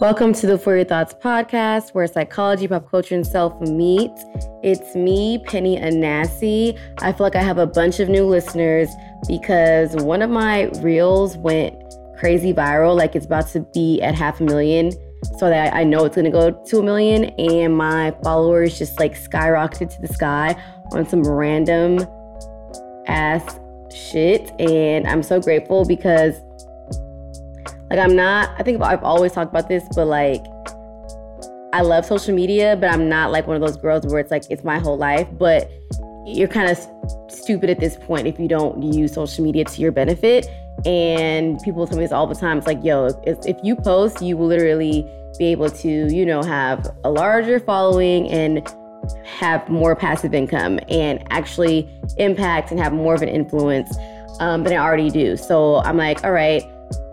Welcome to the For Your Thoughts podcast, where psychology, pop culture, and self meet. It's me, Pennie Anassi. I feel like I have a bunch of new listeners because one of my reels went crazy viral, like it's about to be at half a million. So that I know it's gonna go to a million, and my followers just like skyrocketed to the sky on some random ass shit. And I'm so grateful because like I'm not, I think I've always talked about this, but like I love social media, but I'm not like one of those girls where it's like it's my whole life. But you're kind of stupid at this point if you don't use social media to your benefit. And people tell me this all the time. It's like, yo, if, if you post, you will literally be able to, you know, have a larger following and have more passive income and actually impact and have more of an influence um, than I already do. So I'm like, all right,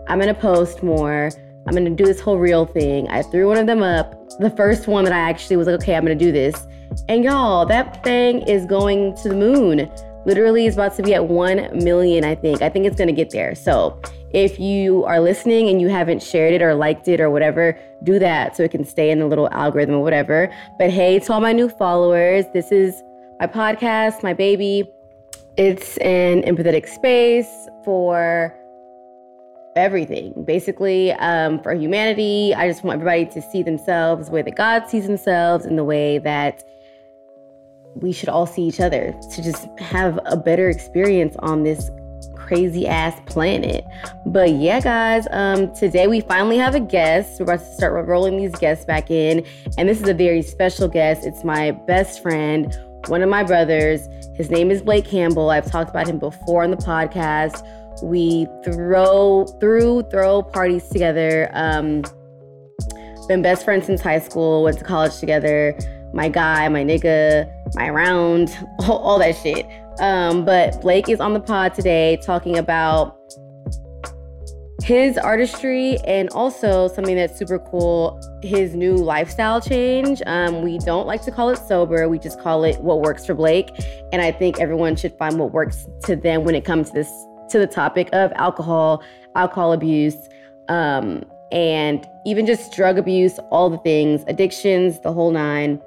I'm gonna post more. I'm gonna do this whole real thing. I threw one of them up. The first one that I actually was like, okay, I'm gonna do this. And y'all, that thing is going to the moon. Literally, it's about to be at 1 million, I think. I think it's gonna get there. So if you are listening and you haven't shared it or liked it or whatever, do that so it can stay in the little algorithm or whatever. But hey, to all my new followers, this is my podcast, my baby. It's an empathetic space for everything. Basically um, for humanity i just want everybody to see themselves the way that god sees themselves in the way that we should all see each other to just have a better experience on this crazy ass planet. But yeah guys um, today we finally have a guest. We're about to start rolling these guests back in. And this is a very special guest. It's my best friend one of my brothers. His name is blake campbell. I've talked about him before on the podcast we throw through throw parties together. Um, been best friends since high school. Went to college together. My guy, my nigga, my round, all, all that shit. Um, but Blake is on the pod today talking about his artistry and also something that's super cool his new lifestyle change um, we don't like to call it sober we just call it what works for blake and i think everyone should find what works to them when it comes to this to the topic of alcohol, alcohol abuse, um, and even just drug abuse, all the things, addictions, the whole nine.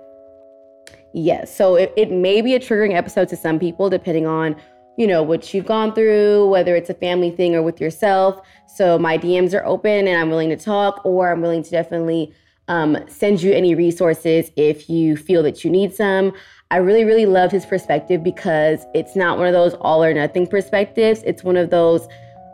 Yes, so it, it may be a triggering episode to some people, depending on you know what you've gone through, whether it's a family thing or with yourself. So my DMs are open, and I'm willing to talk, or I'm willing to definitely um, send you any resources if you feel that you need some. I really, really love his perspective because it's not one of those all or nothing perspectives. It's one of those,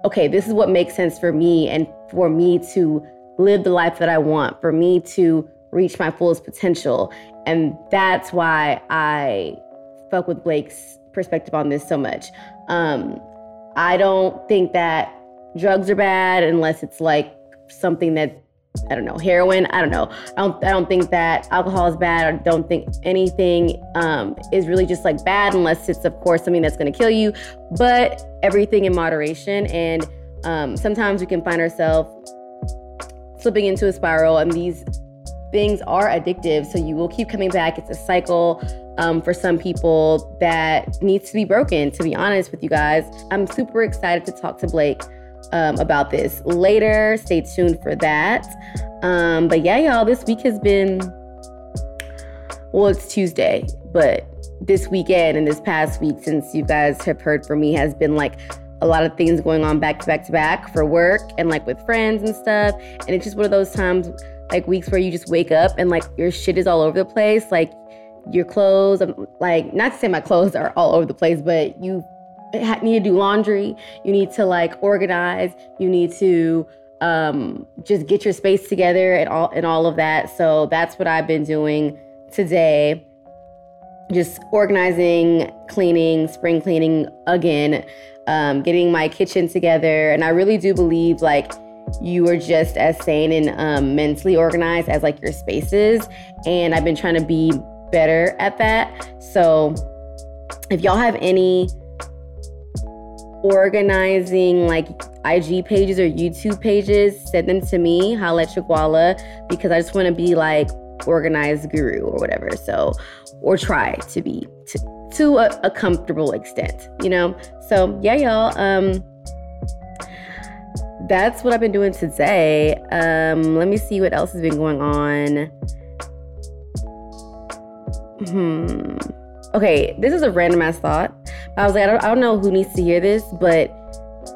okay, this is what makes sense for me and for me to live the life that I want, for me to reach my fullest potential. And that's why I fuck with Blake's perspective on this so much. Um, I don't think that drugs are bad unless it's like something that I don't know, heroin. I don't know. I don't I don't think that alcohol is bad. I don't think anything um, is really just like bad unless it's of course something that's going to kill you. But everything in moderation. And um, sometimes we can find ourselves slipping into a spiral, and these things are addictive. So you will keep coming back. It's a cycle. Um, for some people that needs to be broken, to be honest with you guys. I'm super excited to talk to Blake um, about this later. Stay tuned for that. Um, but yeah, y'all, this week has been, well, it's Tuesday, but this weekend and this past week, since you guys have heard from me, has been like a lot of things going on back to back to back for work and like with friends and stuff. And it's just one of those times, like weeks where you just wake up and like your shit is all over the place. Like your clothes, um, like, not to say my clothes are all over the place, but you need to do laundry. You need to like organize. You need to um, just get your space together and all and all of that. So that's what I've been doing today. Just organizing, cleaning, spring cleaning again, um, getting my kitchen together. And I really do believe like you are just as sane and um, mentally organized as like your spaces. And I've been trying to be better at that. So if y'all have any organizing like IG pages or YouTube pages, send them to me, holla at because I just want to be like organized guru or whatever. So, or try to be to, to a, a comfortable extent, you know? So, yeah, y'all. Um, that's what I've been doing today. Um, let me see what else has been going on. Hmm. Okay, this is a random ass thought. I was like, I don't, I don't know who needs to hear this, but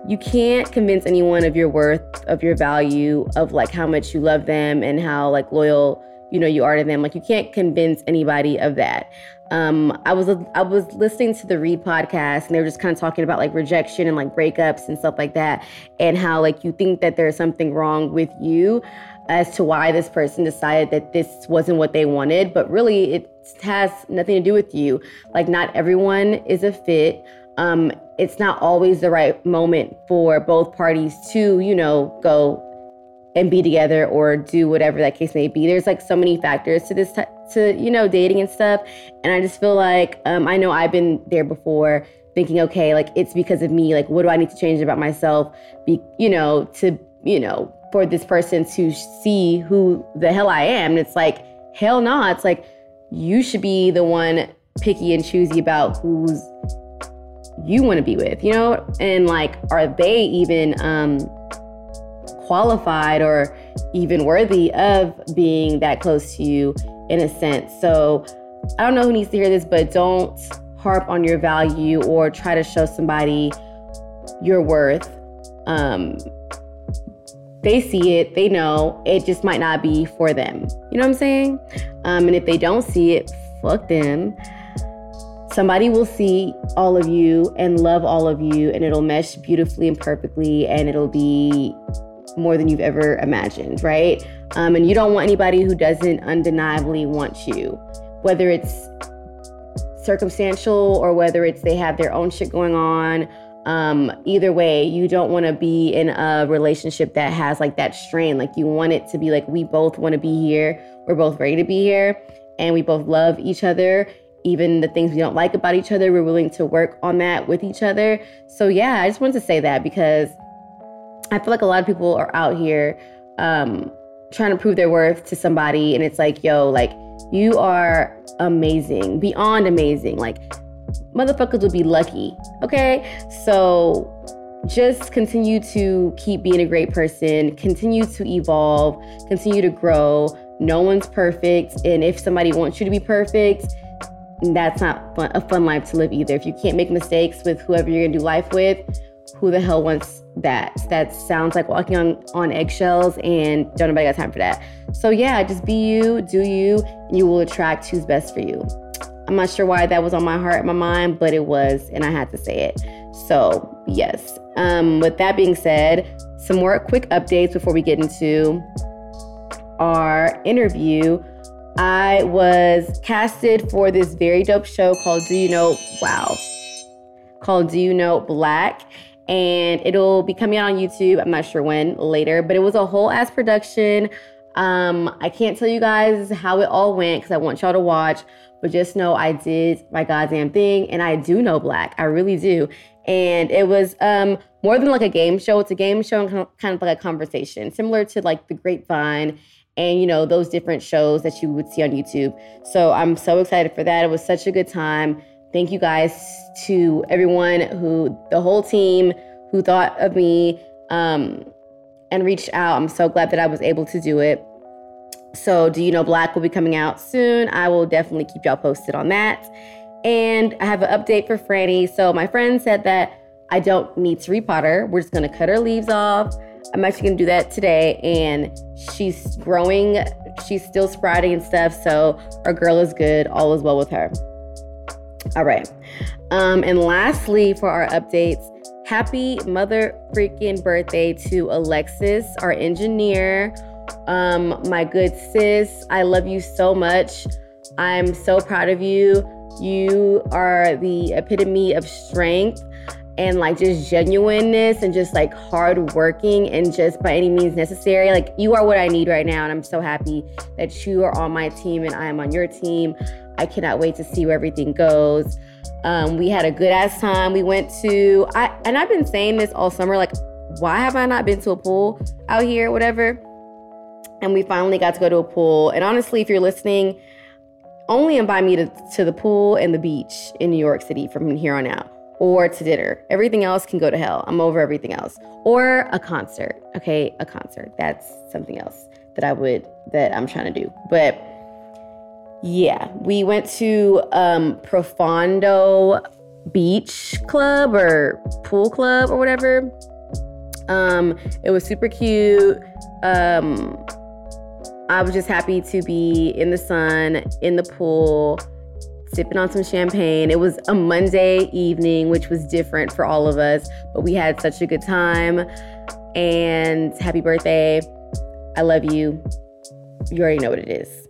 you can't convince anyone of your worth, of your value, of like how much you love them and how like loyal you know you are to them. Like you can't convince anybody of that. Um, I was I was listening to the Read podcast and they were just kind of talking about like rejection and like breakups and stuff like that, and how like you think that there's something wrong with you as to why this person decided that this wasn't what they wanted, but really it has nothing to do with you. Like not everyone is a fit. Um, it's not always the right moment for both parties to, you know, go and be together or do whatever that case may be. There's like so many factors to this, t- to, you know, dating and stuff. And I just feel like, um, I know I've been there before thinking, okay, like it's because of me. Like, what do I need to change about myself? Be, you know, to, you know, for this person to see who the hell I am. And it's like, hell no. Nah. It's like, you should be the one picky and choosy about who's you want to be with, you know? And like, are they even, um, qualified or even worthy of being that close to you in a sense. So I don't know who needs to hear this, but don't harp on your value or try to show somebody your worth. Um, they see it, they know it just might not be for them. You know what I'm saying? Um, and if they don't see it, fuck them. Somebody will see all of you and love all of you, and it'll mesh beautifully and perfectly, and it'll be more than you've ever imagined, right? Um, and you don't want anybody who doesn't undeniably want you, whether it's circumstantial or whether it's they have their own shit going on. Um, either way, you don't want to be in a relationship that has like that strain. Like you want it to be like we both want to be here, we're both ready to be here, and we both love each other. Even the things we don't like about each other, we're willing to work on that with each other. So yeah, I just wanted to say that because I feel like a lot of people are out here um, trying to prove their worth to somebody, and it's like, yo, like you are amazing, beyond amazing. Like motherfuckers would be lucky. Okay, so just continue to keep being a great person, continue to evolve, continue to grow. No one's perfect, and if somebody wants you to be perfect, that's not fun, a fun life to live either. If you can't make mistakes with whoever you're gonna do life with, who the hell wants that? That sounds like walking on, on eggshells and don't nobody got time for that. So yeah, just be you, do you, and you will attract who's best for you. I'm not sure why that was on my heart, my mind, but it was, and I had to say it. So yes. Um, with that being said, some more quick updates before we get into our interview. I was casted for this very dope show called Do You Know Wow? Called Do You Know Black? and it'll be coming out on YouTube. I'm not sure when later, but it was a whole ass production. Um, I can't tell you guys how it all went because I want y'all to watch, but just know I did my goddamn thing and I do know black. I really do. And it was um, more than like a game show, it's a game show and kind of like a conversation, similar to like The Grapevine and you know those different shows that you would see on YouTube. So I'm so excited for that. It was such a good time. Thank you guys to everyone who, the whole team who thought of me um, and reached out. I'm so glad that I was able to do it. So, Do You Know Black will be coming out soon. I will definitely keep y'all posted on that. And I have an update for Franny. So, my friend said that I don't need to repot her. We're just gonna cut her leaves off. I'm actually gonna do that today. And she's growing, she's still sprouting and stuff. So, our girl is good. All is well with her. All right. Um, and lastly, for our updates, happy mother freaking birthday to Alexis, our engineer. Um, my good sis, I love you so much. I'm so proud of you. You are the epitome of strength and like just genuineness and just like hard working and just by any means necessary. Like you are what I need right now. And I'm so happy that you are on my team and I am on your team. I cannot wait to see where everything goes. Um, we had a good ass time. We went to I and I've been saying this all summer, like, why have I not been to a pool out here, whatever? And we finally got to go to a pool. And honestly, if you're listening, only invite me to, to the pool and the beach in New York City from here on out. or to dinner. Everything else can go to hell. I'm over everything else. Or a concert. Okay, a concert. That's something else that I would that I'm trying to do. But yeah, we went to um Profondo Beach Club or Pool Club or whatever. Um, it was super cute. Um, I was just happy to be in the sun, in the pool, sipping on some champagne. It was a Monday evening, which was different for all of us, but we had such a good time. And happy birthday. I love you. You already know what it is.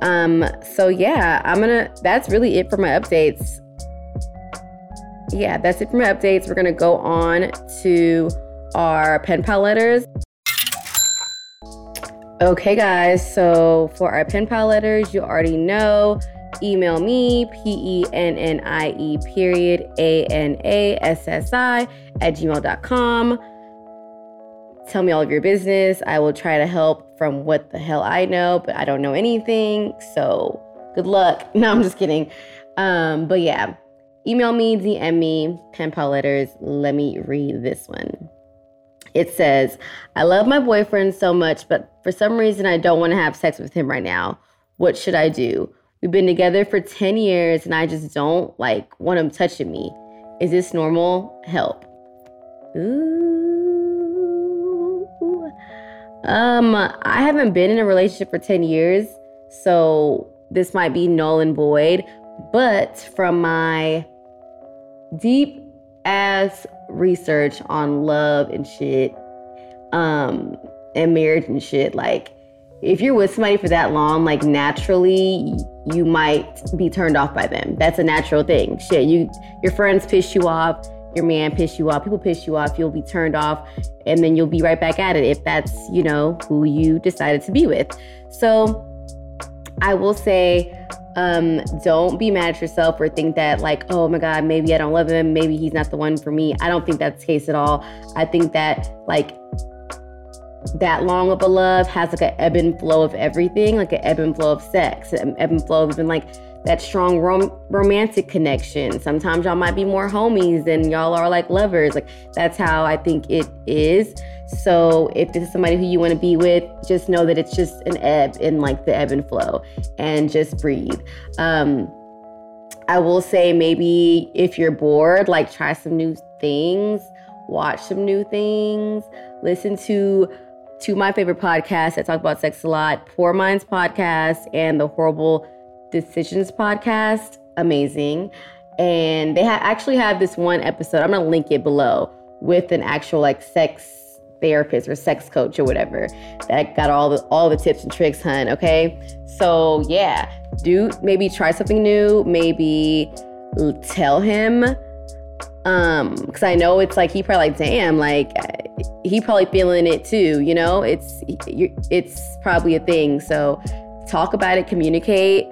Um, so yeah, I'm gonna that's really it for my updates. Yeah, that's it for my updates. We're gonna go on to our pen pal letters. Okay, guys, so for our pen pal letters, you already know email me, P E N N I E period A N A S S I at gmail.com. Tell me all of your business. I will try to help from what the hell I know, but I don't know anything. So good luck. No, I'm just kidding. Um, but yeah, email me, DM me, pen pal letters. Let me read this one. It says, I love my boyfriend so much, but for some reason I don't want to have sex with him right now. What should I do? We've been together for 10 years and I just don't like want him touching me. Is this normal? Help. Ooh. Um, I haven't been in a relationship for 10 years, so this might be null and void. But from my deep ass research on love and shit, um, and marriage and shit, like if you're with somebody for that long, like naturally you might be turned off by them. That's a natural thing. Shit, you your friends piss you off, your man piss you off, people piss you off, you'll be turned off, and then you'll be right back at it if that's, you know, who you decided to be with. So I will say um, don't be mad at yourself or think that like, oh my God, maybe I don't love him, maybe he's not the one for me. I don't think that's the case at all. I think that like that long of a love has like an ebb and flow of everything, like an ebb and flow of sex, an ebb and flow of even like that strong rom- romantic connection. Sometimes y'all might be more homies than y'all are like lovers. Like that's how I think it is. So if this is somebody who you want to be with, just know that it's just an ebb in like the ebb and flow and just breathe. Um, I will say maybe if you're bored, like try some new things, watch some new things, listen to to my favorite podcasts that talk about sex a lot, Poor Minds podcast and the Horrible Decisions podcast. Amazing. And they ha- actually have this one episode, I'm gonna link it below, with an actual like sex therapist or sex coach or whatever that got all the all the tips and tricks, hun. Okay. So yeah, do maybe try something new, maybe tell him um because i know it's like he probably like damn like he probably feeling it too you know it's it's probably a thing so talk about it communicate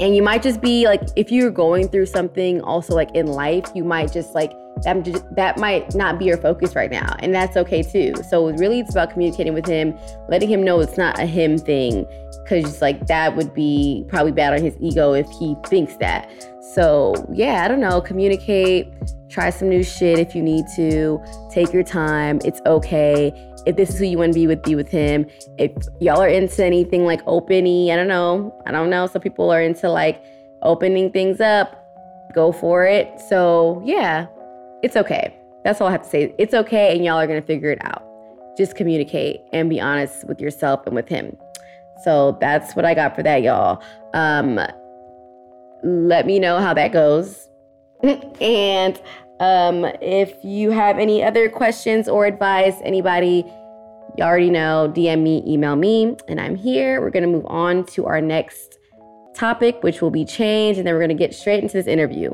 and you might just be like if you're going through something also like in life you might just like that, that might not be your focus right now and that's okay too. So really it's about communicating with him letting him know it's not a him thing because like that would be probably bad on his ego if he thinks that so, yeah, I don't know, communicate, try some new shit if you need to. Take your time. It's okay. If this is who you want to be with, be with him. If y'all are into anything like openy, I don't know. I don't know. Some people are into like opening things up. Go for it. So, yeah, it's okay. That's all I have to say. It's okay, and y'all are to figure it out. Just communicate and be honest with yourself and with him. So that's what I got for that, y'all. Um, let me know how that goes. and um, if you have any other questions or advice, anybody, you already know, DM me, email me, and I'm here. We're going to move on to our next topic, which will be change, and then we're going to get straight into this interview.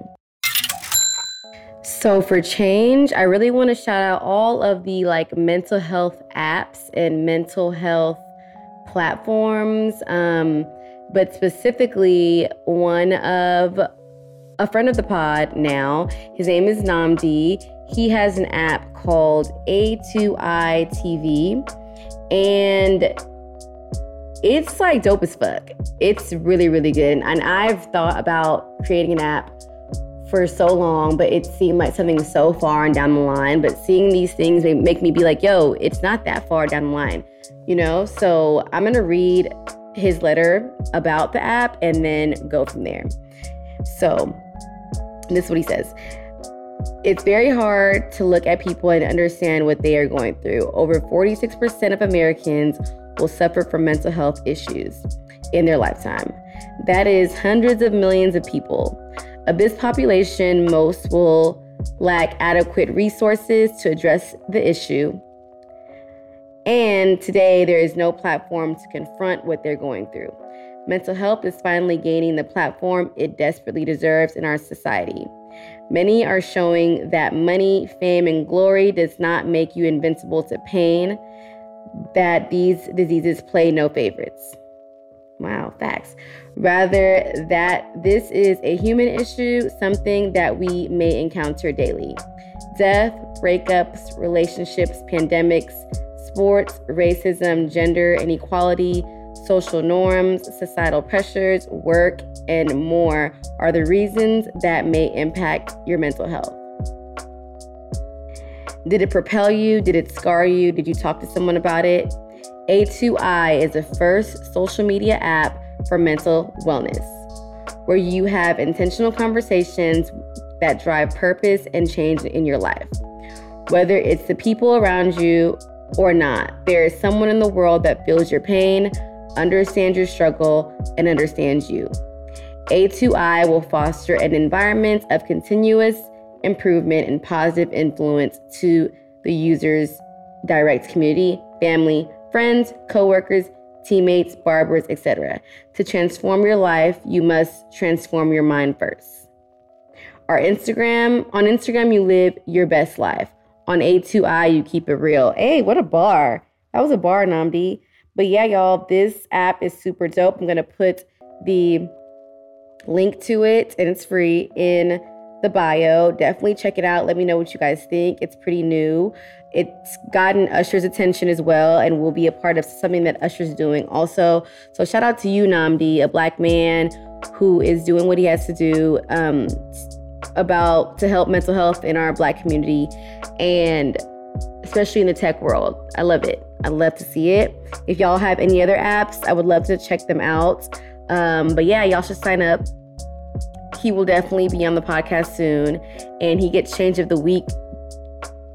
So, for change, I really want to shout out all of the like mental health apps and mental health platforms. Um, but specifically one of a friend of the pod now. His name is Namdi. He has an app called A2I TV, and it's like dope as fuck. It's really, really good. And I've thought about creating an app for so long, but it seemed like something so far and down the line. But seeing these things they make me be like, yo, it's not that far down the line, you know? So I'm gonna read his letter about the app and then go from there. So this is what he says. It's very hard to look at people and understand what they are going through. Over 46% of Americans will suffer from mental health issues in their lifetime. That is hundreds of millions of people. Of this population, most will lack adequate resources to address the issue. And today, there is no platform to confront what they're going through. Mental health is finally gaining the platform it desperately deserves in our society. Many are showing that money, fame, and glory does not make you invincible to pain, that these diseases play no favorites. Wow, facts. Rather, that this is a human issue, something that we may encounter daily. Death, breakups, relationships, pandemics, sports, racism, gender inequality, social norms, societal pressures, work, and more are the reasons that may impact your mental health. Did it propel you? Did it scar you? Did you talk to someone about it? A2I is the first social media app for mental wellness, where you have intentional conversations that drive purpose and change in your life. Whether it's the people around you or not, there is someone in the world that feels your pain, understands your struggle, and understands you. A2I will foster an environment of continuous improvement and positive influence to the user's direct community, family, friends, coworkers, teammates, barbers, etc. To transform your life, you must transform your mind first. Our Instagram, on Instagram, you live your best life. On A2I, you keep it real. Hey, what a bar. That was a bar, Namdi. But yeah, y'all, this app is super dope. I'm going to put the link to it and it's free in the bio. Definitely check it out. Let me know what you guys think. It's pretty new. It's gotten Usher's attention as well and will be a part of something that Usher's doing also. So shout out to you, Namdi, a black man who is doing what he has to do um, about to help mental health in our black community and especially in the tech world. I love it. I love to see it. If y'all have any other apps, I would love to check them out. Um, but yeah, y'all should sign up he will definitely be on the podcast soon. And he gets change of the week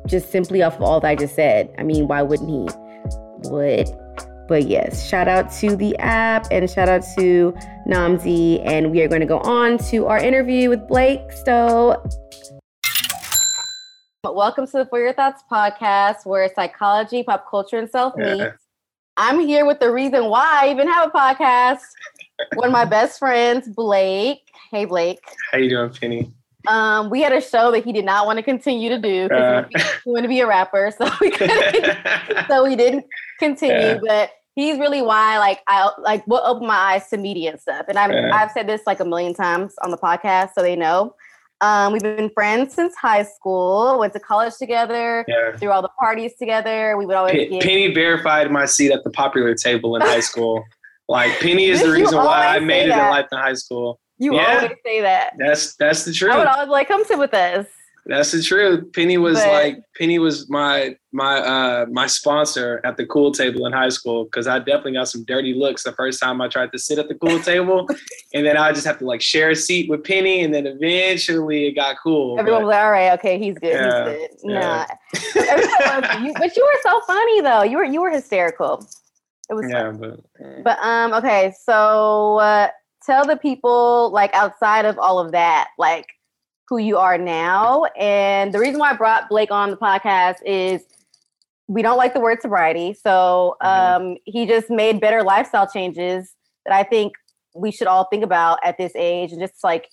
just simply off of all that I just said. I mean, why wouldn't he? Would. But yes, shout out to the app and shout out to Namdi. And we are going to go on to our interview with Blake Stowe. Welcome to the For Your Thoughts podcast, where psychology, pop culture, and self meet. Yeah. I'm here with the reason why I even have a podcast. One of my best friends, Blake. Hey, Blake. How you doing, Penny? Um, we had a show that he did not want to continue to do because uh, he wanted to be a rapper, so we couldn't. so we didn't continue. Yeah. But he's really why, like, I like what opened my eyes to media and stuff. And I've yeah. I've said this like a million times on the podcast, so they know. Um, we've been friends since high school. Went to college together. Yeah. Through all the parties together. We would always. P- get- Penny verified my seat at the popular table in high school. Like Penny is the reason why I made it in life in high school. You yeah, always say that. That's that's the truth. I would always like, come sit with us. That's the truth. Penny was but, like Penny was my my uh my sponsor at the cool table in high school because I definitely got some dirty looks the first time I tried to sit at the cool table, and then I just have to like share a seat with Penny, and then eventually it got cool. Everyone but, was like, "All right, okay, he's good, yeah, he's good." Yeah. You, but you were so funny though. You were you were hysterical. It was yeah, fun. but but um okay, so. Uh, tell the people like outside of all of that, like who you are now. And the reason why I brought Blake on the podcast is we don't like the word sobriety. So mm-hmm. um, he just made better lifestyle changes that I think we should all think about at this age and just like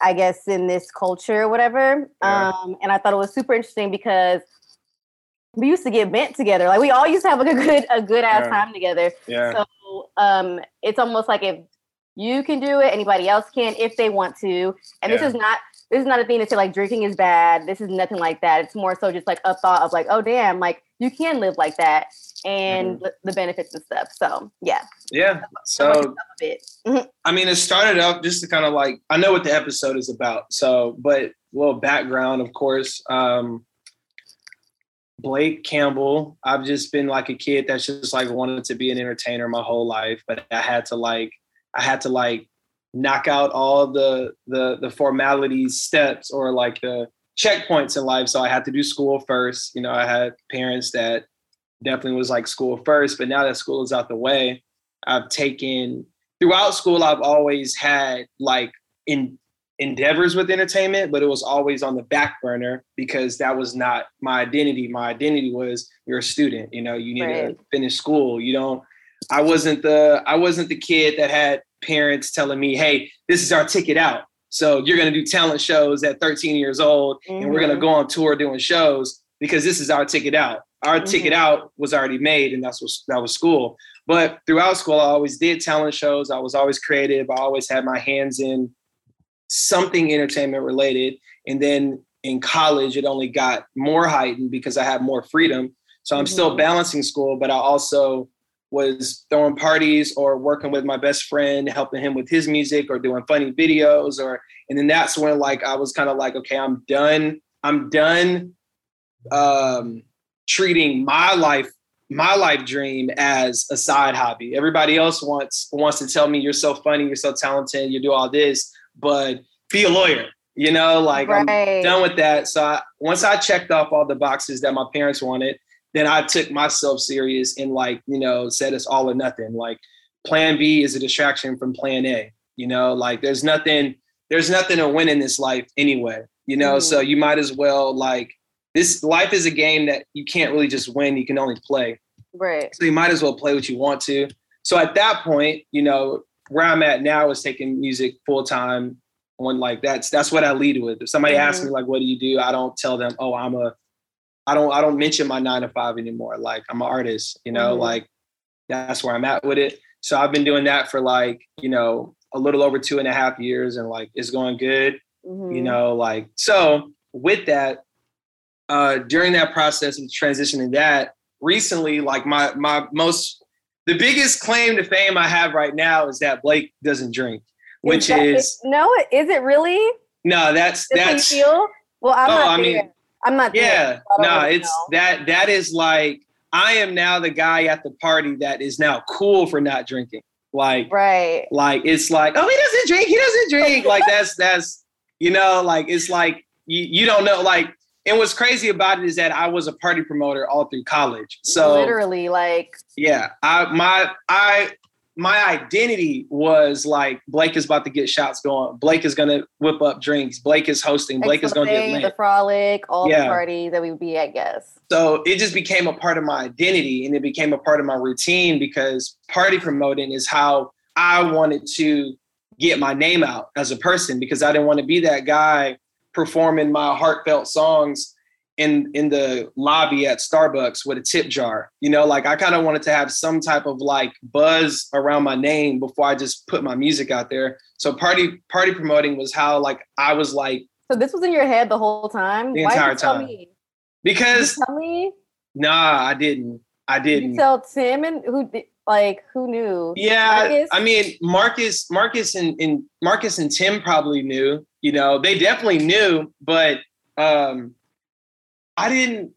I guess in this culture or whatever. Yeah. Um, and I thought it was super interesting because we used to get bent together. Like we all used to have like a good a good ass yeah. time together. Yeah. So um, it's almost like if you can do it. Anybody else can if they want to. And yeah. this is not this is not a thing to say like drinking is bad. This is nothing like that. It's more so just like a thought of like, oh damn, like you can live like that and mm-hmm. the benefits and stuff. So yeah. Yeah. So mm-hmm. I mean, it started up just to kind of like I know what the episode is about. So, but a little background, of course. Um, Blake Campbell. I've just been like a kid that's just like wanted to be an entertainer my whole life, but I had to like I had to like knock out all the the the formalities steps or like the checkpoints in life. So I had to do school first. You know, I had parents that definitely was like school first, but now that school is out the way, I've taken throughout school, I've always had like in endeavors with entertainment, but it was always on the back burner because that was not my identity. My identity was you're a student, you know, you need right. to finish school. You don't I wasn't the I wasn't the kid that had parents telling me, "Hey, this is our ticket out." So you're going to do talent shows at 13 years old, mm-hmm. and we're going to mm-hmm. go on tour doing shows because this is our ticket out. Our mm-hmm. ticket out was already made, and that's what that was school. But throughout school, I always did talent shows. I was always creative. I always had my hands in something entertainment related. And then in college, it only got more heightened because I had more freedom. So I'm mm-hmm. still balancing school, but I also was throwing parties or working with my best friend, helping him with his music or doing funny videos or and then that's when like I was kind of like, okay, I'm done. I'm done um treating my life my life dream as a side hobby. Everybody else wants wants to tell me you're so funny, you're so talented, you do all this, but be a lawyer. You know, like right. I'm done with that. So I, once I checked off all the boxes that my parents wanted, then I took myself serious and like, you know, said it's all or nothing. Like plan B is a distraction from plan A. You know, like there's nothing, there's nothing to win in this life anyway. You know, mm-hmm. so you might as well like this life is a game that you can't really just win, you can only play. Right. So you might as well play what you want to. So at that point, you know, where I'm at now is taking music full time. When like that's that's what I lead with. If somebody mm-hmm. asks me like, "What do you do?" I don't tell them, "Oh, I'm a I don't I don't mention my nine to five anymore. Like I'm an artist, you know, mm-hmm. like that's where I'm at with it. So I've been doing that for like, you know, a little over two and a half years and like it's going good. Mm-hmm. You know, like so with that, uh during that process of transitioning that, recently, like my my most the biggest claim to fame I have right now is that Blake doesn't drink, which is, that, is no, is it really? No, that's that's feel? Well, I'm oh, not I mean, I'm not. Yeah, no, it's know. that. That is like I am now the guy at the party that is now cool for not drinking. Like, right? Like it's like, oh, he doesn't drink. He doesn't drink. like that's that's you know, like it's like you you don't know. Like, and what's crazy about it is that I was a party promoter all through college. So literally, like, yeah, I my I my identity was like Blake is about to get shots going. Blake is gonna whip up drinks. Blake is hosting. Blake is gonna get lit. The frolic, all yeah. the party that we would be at, guess. So it just became a part of my identity, and it became a part of my routine because party promoting is how I wanted to get my name out as a person because I didn't want to be that guy performing my heartfelt songs in in the lobby at Starbucks with a tip jar. You know, like I kind of wanted to have some type of like buzz around my name before I just put my music out there. So party party promoting was how like I was like. So this was in your head the whole time. The Why entire time. Because tell me. Nah, I didn't. I didn't. You tell Tim and who like who knew? Yeah, Marcus? I mean Marcus, Marcus and, and Marcus and Tim probably knew. You know, they definitely knew, but um I didn't.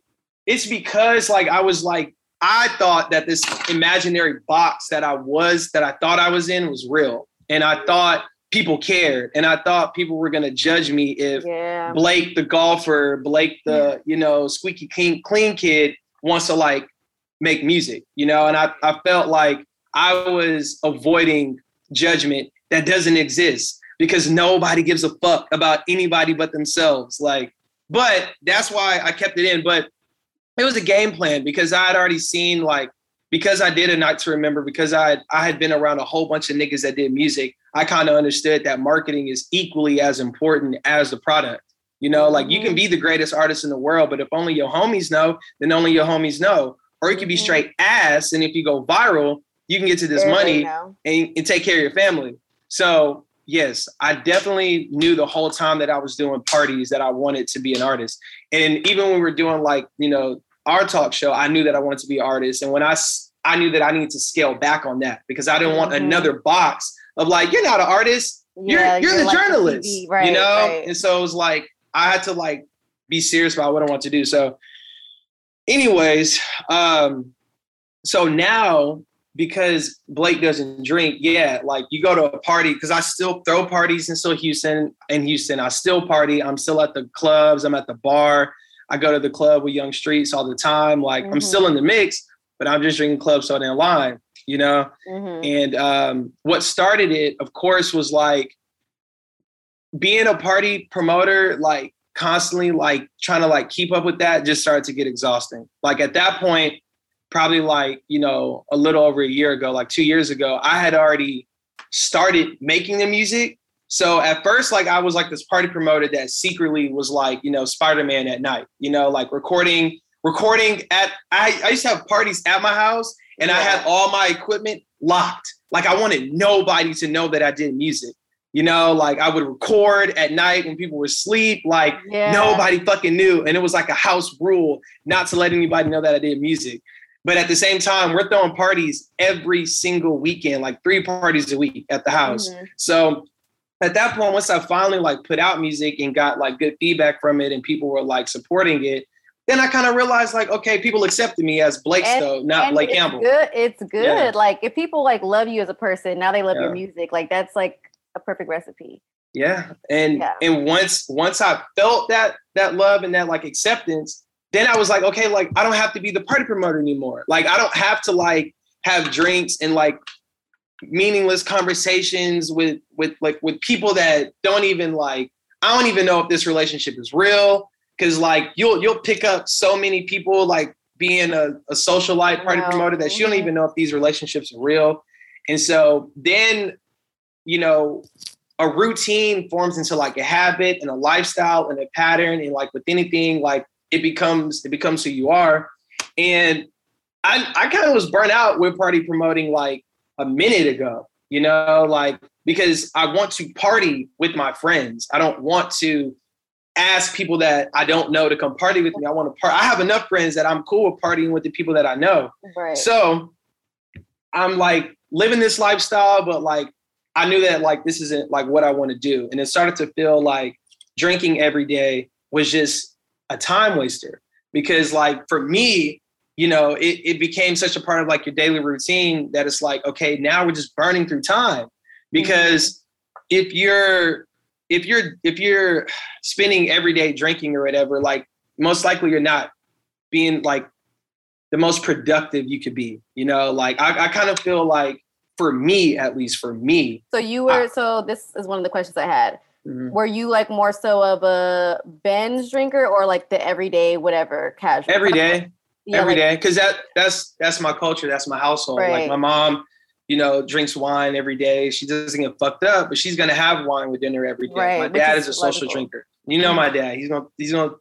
It's because like I was like I thought that this imaginary box that I was that I thought I was in was real, and I thought people cared, and I thought people were gonna judge me if yeah. Blake the golfer, Blake the you know squeaky clean clean kid wants to like make music, you know, and I I felt like I was avoiding judgment that doesn't exist because nobody gives a fuck about anybody but themselves. Like but that's why I kept it in. But it was a game plan because I had already seen like because I did a night to remember because I had, I had been around a whole bunch of niggas that did music. I kind of understood that marketing is equally as important as the product. You know, like you can mm-hmm. be the greatest artist in the world, but if only your homies know, then only your homies know. Or you could be mm-hmm. straight ass, and if you go viral, you can get to this there money and, and take care of your family. So yes, I definitely knew the whole time that I was doing parties that I wanted to be an artist. And even when we were doing like, you know, our talk show, I knew that I wanted to be an artist. And when I I knew that I needed to scale back on that because I didn't mm-hmm. want another box of like, you're not an artist. You're you're, you're, the like journalist. TV, right, you know? Right. And so it was like I had to like be serious about what I want to do. So, anyways, um, so now because Blake doesn't drink, yeah, like you go to a party because I still throw parties in still Houston in Houston. I still party. I'm still at the clubs. I'm at the bar. I go to the club with Young Streets all the time. Like mm-hmm. I'm still in the mix, but I'm just drinking club soda and lime, you know? Mm-hmm. And um, what started it, of course, was like being a party promoter, like constantly like trying to like keep up with that just started to get exhausting. Like at that point, probably like, you know, a little over a year ago, like two years ago, I had already started making the music. So at first, like I was like this party promoter that secretly was like, you know, Spider-Man at night, you know, like recording recording at I, I used to have parties at my house and. I had all my equipment locked. Like I wanted nobody to know that I did music. You know, like I would record at night when people were asleep. Like yeah. nobody fucking knew. And it was like a house rule not to let anybody know that I did music. But at the same time, we're throwing parties every single weekend, like three parties a week at the house. Mm-hmm. So at that point, once I finally like put out music and got like good feedback from it and people were like supporting it, then I kind of realized like, okay, people accepted me as Blake Stowe, not Blake it's Campbell. Good. It's good. Yeah. Like if people like love you as a person, now they love yeah. your music. Like that's like a perfect recipe. Yeah. And yeah. and once once I felt that that love and that like acceptance, then I was like, okay, like I don't have to be the party promoter anymore. Like I don't have to like have drinks and like meaningless conversations with with like with people that don't even like I don't even know if this relationship is real because like you'll you'll pick up so many people like being a, a socialite party promoter that you don't even know if these relationships are real. And so then, you know, a routine forms into like a habit and a lifestyle and a pattern. And like with anything, like it becomes it becomes who you are. And I I kind of was burnt out with party promoting like a minute ago, you know, like because I want to party with my friends. I don't want to ask people that I don't know to come party with me. I want to part. I have enough friends that I'm cool with partying with the people that I know. Right. So I'm like living this lifestyle, but like I knew that like this isn't like what I want to do. And it started to feel like drinking every day was just a time waster. Because like for me, you know, it, it became such a part of like your daily routine that it's like, okay, now we're just burning through time. Because mm-hmm. if you're if you're if you're spending every day drinking or whatever, like most likely you're not being like the most productive you could be. You know, like I, I kind of feel like for me, at least for me. So you were I, so this is one of the questions I had. Mm-hmm. Were you like more so of a binge drinker or like the everyday whatever casual? Every day. Yeah, every like, day, because that that's that's my culture. That's my household. Right. Like my mom, you know, drinks wine every day. She doesn't get fucked up, but she's gonna have wine with dinner every day. Right, my dad is, is a social drinker. You know my dad. He's gonna he's gonna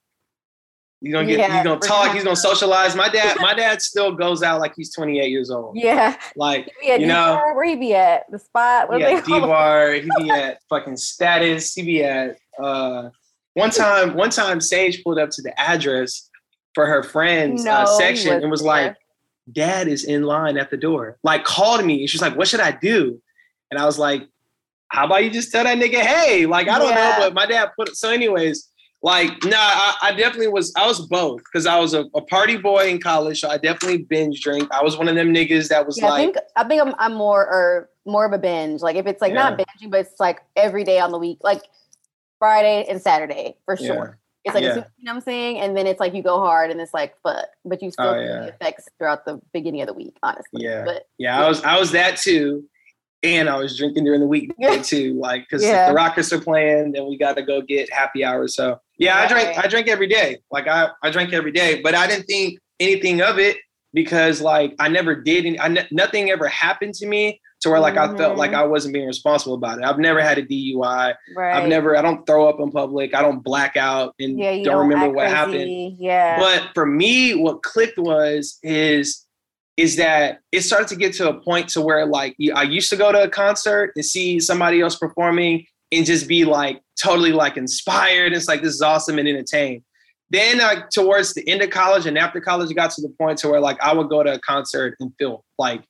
he's gonna get yeah, he's gonna talk, he's gonna socialize. My dad, my dad still goes out like he's 28 years old. Yeah. Like you know where he be at? The spot? What yeah, D-bar, he be at fucking status, he be at uh one time, one time Sage pulled up to the address for her friend's uh, no, uh, section and was like, dad is in line at the door. Like called me. And she's like, what should I do? And I was like, how about you just tell that nigga, hey, like, I don't yeah. know, but my dad put so anyways, like, nah, I, I definitely was, I was both because I was a, a, party boy in college. So I definitely binge drink. I was one of them niggas that was yeah, like, I think, I think I'm, I'm more, or more of a binge. Like if it's like yeah. not binging, but it's like every day on the week, like Friday and Saturday for sure. It's like yeah. a, you know what I'm saying, and then it's like you go hard, and it's like fuck, but you still oh, yeah. the effects throughout the beginning of the week, honestly. Yeah, but yeah, I was I was that too, and I was drinking during the week too, like because yeah. the Rockets are playing, then we got to go get happy hour. So yeah, right. I drank I drank every day, like I I drank every day, but I didn't think anything of it because like I never did, any, I nothing ever happened to me to where like mm-hmm. I felt like mm-hmm. I wasn't being responsible about it. I've never had a DUI. Right. I've never I don't throw up in public. I don't black out and yeah, don't, don't, remember what crazy. happened. Yeah. But for me, what clicked was is is that it started to get to a point to where like I used to go to a concert and see somebody else performing and just be like totally like inspired. It's like this is awesome and entertained. then like towards the end of college and after college, it got to the point to where like I would go to a concert and feel like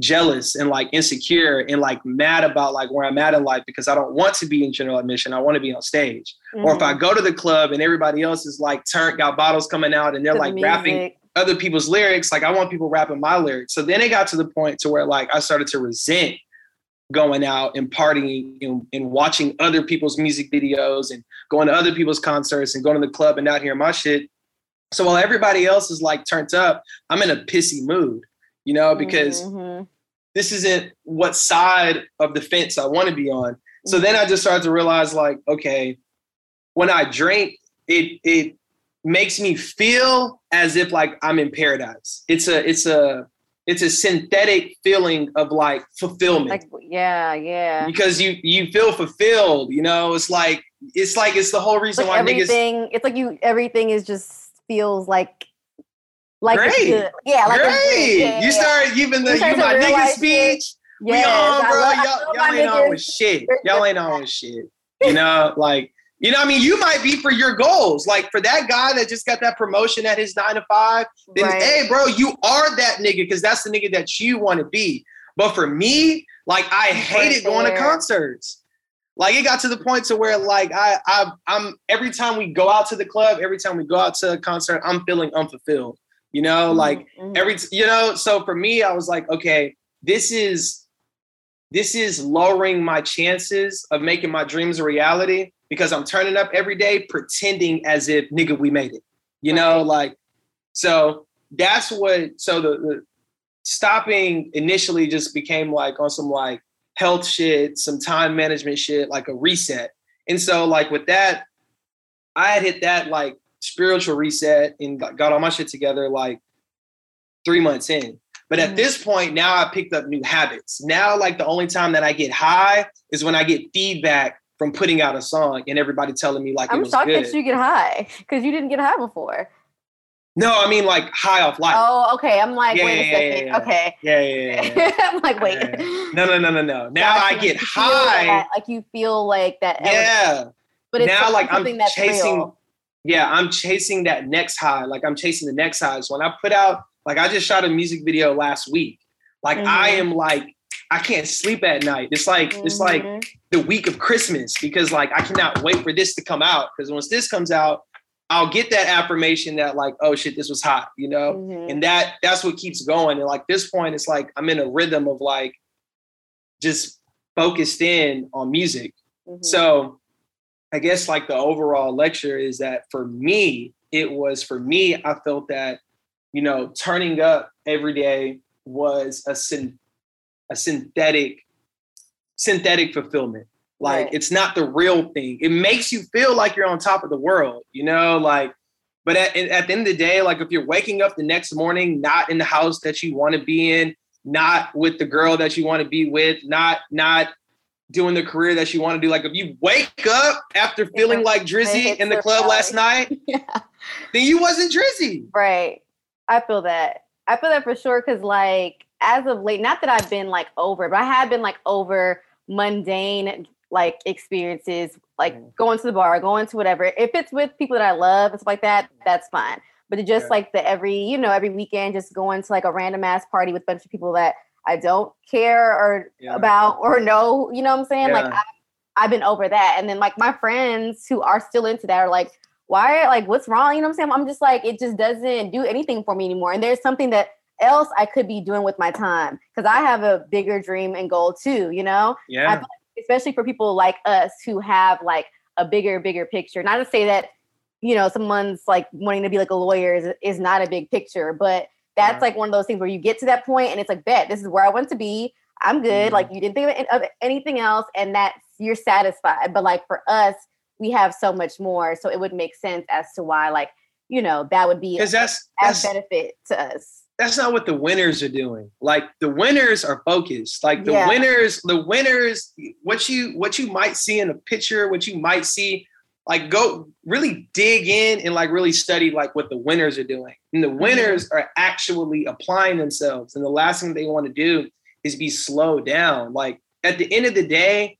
jealous and like insecure and like mad about like where I'm at in life because I don't want to be in general admission. I want to be on stage. Mm-hmm. Or if I mm-hmm. go to the club and everybody else is like turned, got bottles coming out and they're like rapping other people's lyrics, like I want people rapping my lyrics. So then it got to the point to where like I started to resent going out and partying and, and watching other people's music videos and going to other people's concerts and going to the club and not hearing my shit. So while everybody else is like turned up, I'm in a pissy mood you know, because mm-hmm. this isn't what side of the fence I want to be on. So then I just started to realize, like, okay, when I drink, it it makes me feel as if like I'm in paradise. It's a it's a it's a synthetic feeling of like fulfillment. Like, yeah, yeah. Because you you feel fulfilled, you know. It's like it's like it's the whole reason like why everything. Niggas, it's like you everything is just feels like like Great. yeah, like Great. Yeah, you started giving the you, you my nigga speech. Yes, we on, bro. Y'all, y'all ain't on with shit. Y'all ain't on with shit. You know, like you know, I mean, you might be for your goals. Like for that guy that just got that promotion at his nine to five, then right. hey, bro, you are that nigga because that's the nigga that you want to be. But for me, like I hated going to concerts. Like it got to the point to where like I, I I'm every time we go out to the club, every time we go out to a concert, I'm feeling unfulfilled you know mm-hmm. like mm-hmm. every you know so for me i was like okay this is this is lowering my chances of making my dreams a reality because i'm turning up every day pretending as if nigga we made it you know like so that's what so the, the stopping initially just became like on some like health shit some time management shit like a reset and so like with that i had hit that like spiritual reset and got all my shit together like three months in. But at mm. this point, now I picked up new habits. Now, like the only time that I get high is when I get feedback from putting out a song and everybody telling me like I'm shocked good. that you get high because you didn't get high before. No, I mean like high off life. Oh, okay. I'm like, yeah, wait a second. Yeah, okay. Yeah, yeah, yeah. I'm like, wait. No, no, no, no, no. Now I get high. That, like you feel like that. Yeah. But it's now like I'm chasing. Real yeah, I'm chasing that next high. Like I'm chasing the next high. So when I put out, like I just shot a music video last week. Like mm-hmm. I am like, I can't sleep at night. It's like mm-hmm. it's like mm-hmm. the week of Christmas because like I cannot wait for this to come out. Because once this comes out, I'll get that affirmation that like, oh shit, this was hot, you know? Mm-hmm. And that that's what keeps going. And like this point, it's like I'm in a rhythm of like just focused in on music. Mm-hmm. So I guess like the overall lecture is that for me, it was for me, I felt that, you know, turning up every day was a syn- a synthetic synthetic fulfillment. Like right. it's not the real thing. It makes you feel like you're on top of the world, you know, like but at, at the end of the day, like if you're waking up the next morning not in the house that you want to be in, not with the girl that you want to be with, not not doing the career that you want to do. Like if you wake up after feeling yeah, like Drizzy in the club last night, yeah. then you wasn't Drizzy. Right. I feel that. I feel that for sure. Cause like as of late, not that I've been like over, but I have been like over mundane like experiences, like mm. going to the bar, going to whatever. If it's with people that I love and stuff like that, that's fine. But it just yeah. like the every, you know, every weekend, just going to like a random ass party with a bunch of people that I don't care or yeah. about or know, you know what I'm saying? Yeah. Like I, I've been over that. And then like my friends who are still into that are like, why like what's wrong? You know what I'm saying? I'm just like, it just doesn't do anything for me anymore. And there's something that else I could be doing with my time. Cause I have a bigger dream and goal too, you know? Yeah. especially for people like us who have like a bigger, bigger picture. Not to say that, you know, someone's like wanting to be like a lawyer is, is not a big picture, but that's like one of those things where you get to that point and it's like, bet this is where I want to be. I'm good. Mm-hmm. Like you didn't think of anything else, and that you're satisfied. But like for us, we have so much more, so it would make sense as to why, like you know, that would be because that's as benefit to us. That's not what the winners are doing. Like the winners are focused. Like the yeah. winners, the winners, what you what you might see in a picture, what you might see like go really dig in and like really study like what the winners are doing. And the mm-hmm. winners are actually applying themselves. And the last thing they want to do is be slowed down. Like at the end of the day,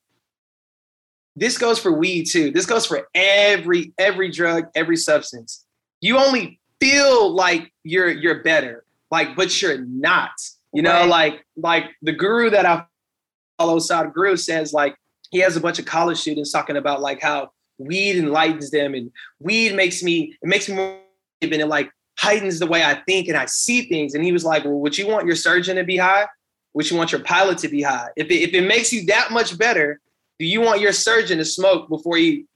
this goes for weed too. This goes for every every drug, every substance. you only feel like you're you're better, like, but you're not. You know, right. like like the guru that I follow, Sadhguru, says like he has a bunch of college students talking about like how weed enlightens them and weed makes me it makes me more and it like heightens the way I think and I see things. And he was like, Well, would you want your surgeon to be high? Would you want your pilot to be high? If it, if it makes you that much better, do you want your surgeon to smoke before you,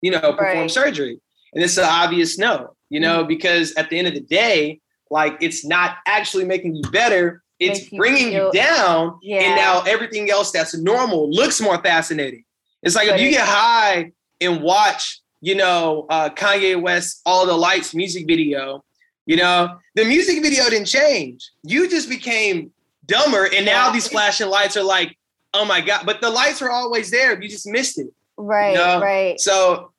you know, perform right. surgery? And it's an obvious no, you know, mm-hmm. because at the end of the day, like it's not actually making you better. It's bringing you, you down. Yeah. And now everything else that's normal looks more fascinating. It's like but if you get high and watch, you know, uh, Kanye West All the Lights music video, you know, the music video didn't change. You just became dumber. And now these flashing lights are like, oh my God. But the lights were always there. You just missed it. Right, you know? right. So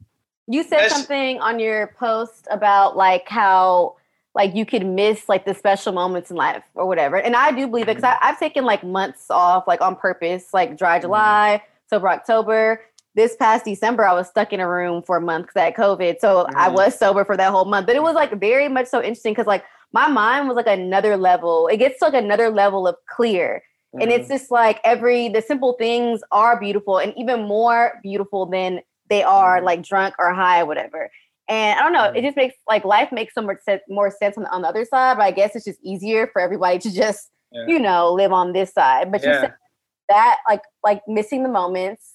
you said something on your post about like how like you could miss like the special moments in life or whatever. And I do believe it because I've taken like months off like on purpose, like dry mm-hmm. July, sober October. This past December, I was stuck in a room for a month because I had COVID. So mm. I was sober for that whole month. But it was like very much so interesting because like my mind was like another level. It gets to like another level of clear. Mm-hmm. And it's mm-hmm. just like every the simple things are beautiful and even more beautiful than they are mm-hmm. like drunk or high or whatever. And I don't know, it mm-hmm. just makes like life makes so much sense, more sense on the, on the other side. But I guess it's just easier for everybody to just yeah. you know live on this side. But yeah. you said that like like missing the moments.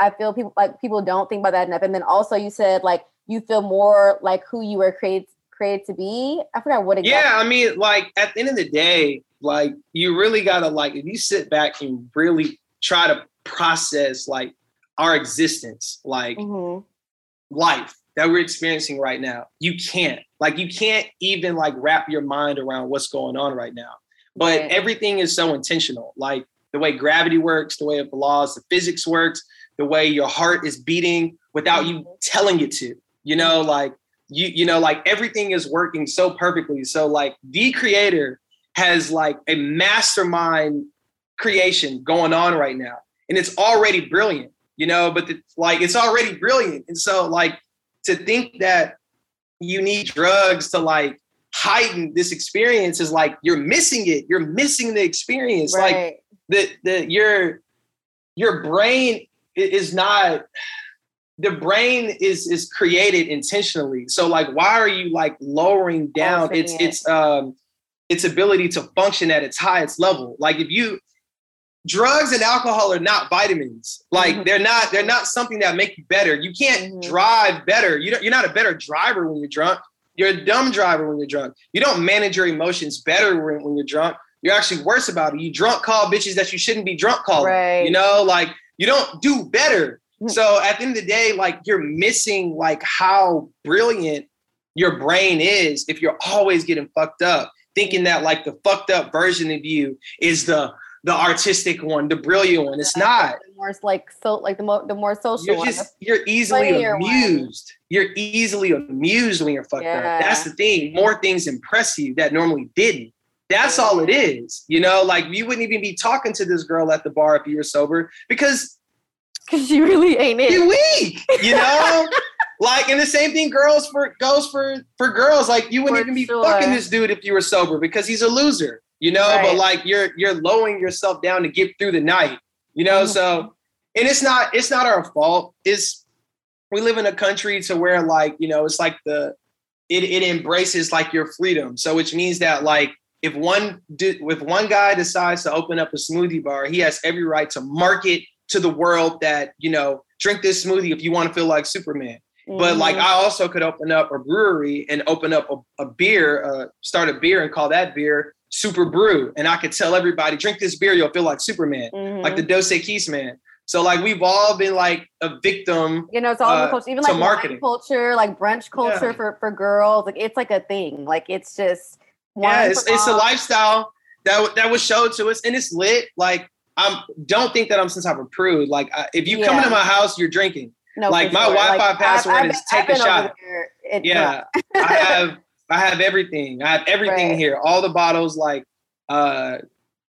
I feel people like people don't think about that enough. And then also you said like you feel more like who you were created created to be. I forgot what exactly. Yeah, I mean, like at the end of the day, like you really gotta like if you sit back and really try to process like our existence, like mm-hmm. life that we're experiencing right now. You can't. Like you can't even like wrap your mind around what's going on right now. But everything is so intentional. Like the way gravity works, the way the laws, the physics works, the way your heart is beating without you mm-hmm. telling it to. You know, like you you know like everything is working so perfectly so like the creator has like a mastermind creation going on right now and it's already brilliant you know but the, like it's already brilliant and so like to think that you need drugs to like heighten this experience is like you're missing it you're missing the experience right. like the the your your brain is not the brain is is created intentionally. So like why are you like lowering down its its um its ability to function at its highest level? Like if you drugs and alcohol are not vitamins. Like mm-hmm. they're not they're not something that make you better. You can't mm-hmm. drive better. You don't, you're not a better driver when you're drunk. You're a dumb driver when you're drunk. You don't manage your emotions better when, when you're drunk. You're actually worse about it. You drunk call bitches that you shouldn't be drunk calling. Right. You know, like you don't do better. So at the end of the day, like you're missing like how brilliant your brain is if you're always getting fucked up, thinking that like the fucked up version of you is the the artistic one, the brilliant one. It's not. The more like so like the more the more social you're one. You're easily amused. One. You're easily amused when you're fucked yeah. up. That's the thing. More things impress you that normally didn't. That's all it is. You know, like you wouldn't even be talking to this girl at the bar if you were sober because because you really ain't it. You weak, you know. like, and the same thing girls for goes for for girls. Like, you wouldn't for even be sure. fucking this dude if you were sober because he's a loser, you know. Right. But like, you're you're lowering yourself down to get through the night, you know. Mm-hmm. So, and it's not it's not our fault. It's we live in a country to where like you know it's like the it it embraces like your freedom. So, which means that like if one if one guy decides to open up a smoothie bar, he has every right to market to the world that you know drink this smoothie if you want to feel like Superman. Mm-hmm. But like I also could open up a brewery and open up a, a beer, uh, start a beer and call that beer Super Brew, and I could tell everybody drink this beer, you'll feel like Superman, mm-hmm. like the Dos Equis man. So like we've all been like a victim. You know, it's all uh, the culture, even like marketing culture, like brunch culture yeah. for for girls. Like it's like a thing. Like it's just yeah, it's, it's a lifestyle that that was showed to us, and it's lit. Like I'm don't think that I'm type of prude. Like if you yeah. come into my house, you're drinking. No, like my sure. Wi-Fi like, password I've, I've, is take a shot. yeah, I have I have everything. I have everything right. here. All the bottles. Like uh,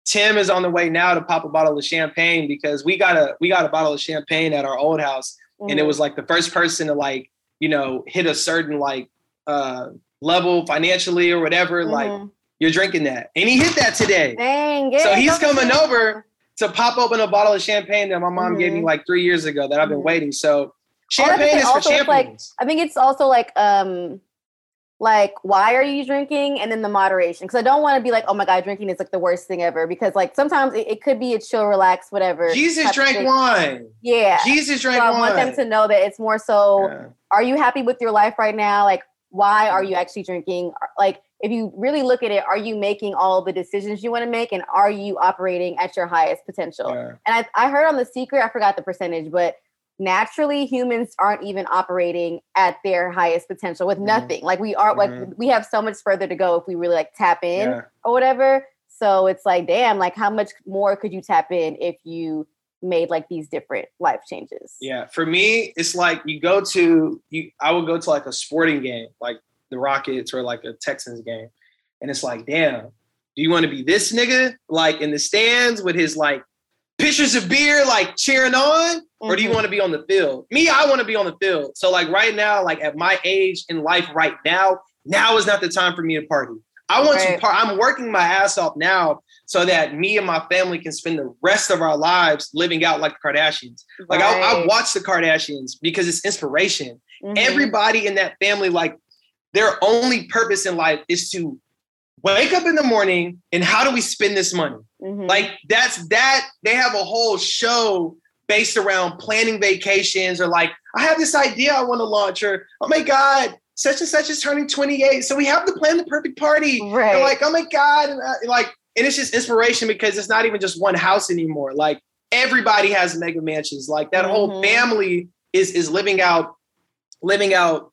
Tim is on the way now to pop a bottle of champagne because we got a we got a bottle of champagne at our old house, mm-hmm. and it mm-hmm. was like the first person to like you know hit a certain like uh, level financially or whatever, mm-hmm. like you're drinking that. And he hit that today. Dang, so he's coming over to pop open a bottle of champagne that my mom mm-hmm. gave me mm-hmm. like three years ago that I've been mm-hmm. waiting. So champagne is for champions. Like, I think it's also like um like why are you drinking? And then the moderation because i don't want to be like oh my god drinking is like the worst thing ever because like sometimes it, it could be a chill relax whatever jesus drank wine. Yeah. Jesus drank so wine i want them to know that it's more so yeah. are you happy with your life right now? Like why are mm. you actually drinking? Like if you really look at it are you making all the decisions you want to make? And are you operating at your highest potential? Yeah. and I, I heard on the secret i forgot the percentage but naturally humans aren't even operating at their highest potential with mm-hmm. nothing like we are mm-hmm. like we have so much further to go if we really like tap in yeah. or whatever so it's like damn like how much more could you tap in if you made like these different life changes yeah for me it's like you go to you i would go to like a sporting game like the rockets or like a texans game and it's like damn do you want to be this nigga like in the stands with his like pitchers of beer like cheering on mm-hmm. or do you mm-hmm. want to be on the field me i want to be on the field so like right now like at my age in life right now now is not the time for me to party i want right. to par- i'm working my ass off now so that me and my family can spend the rest of our lives living out like the kardashians like right. I, I, watch the kardashians because it's inspiration mm-hmm. everybody in that family like their only purpose in life is to wake up in the morning and how do we spend this money? Mm-hmm. Like that's that they have a whole show based around planning vacations or like I have this idea I want to launch or oh my god such and such is turning 28 so we have to plan the perfect party right They're like oh my god and uh, like and it's just inspiration because it's not even just one house anymore like everybody has mega mansions like that mm-hmm. whole family is is living out living out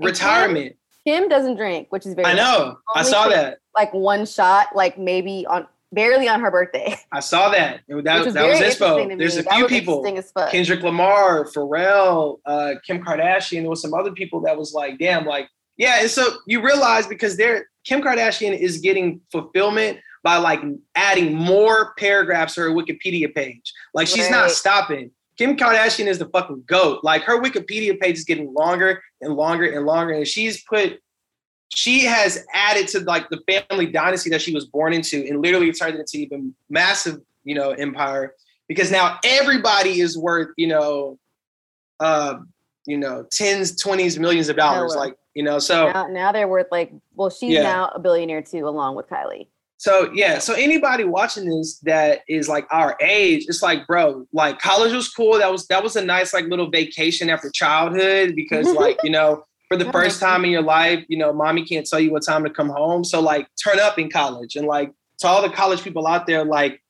retirement Kim doesn't drink, which is very. I know. I saw that. Like one shot, like maybe on barely on her birthday. I saw that. That, that was. There's a that few people. Kendrick Lamar, Pharrell, uh, Kim Kardashian. There was some other people that was like, damn, like, yeah. And so you realize because they're Kim Kardashian is getting fulfillment by like adding more paragraphs to her Wikipedia page. Like she's right. not stopping. Kim Kardashian is the fucking goat. Like her Wikipedia page is getting longer and longer and longer, and she's put, she has added to like the family dynasty that she was born into, and literally turned it into even massive, you know, empire. Because now everybody is worth, you know, uh, you know, tens, twenties, millions of dollars. Like, you know, so now, now they're worth like, well, she's yeah. now a billionaire too, along with Kylie. So yeah, so anybody watching this that is like our age, it's like, bro, like college was cool. That was that was a nice like little vacation after childhood because like, you know, for the first time in your life, you know, mommy can't tell you what time to come home. So like turn up in college and like to all the college people out there, like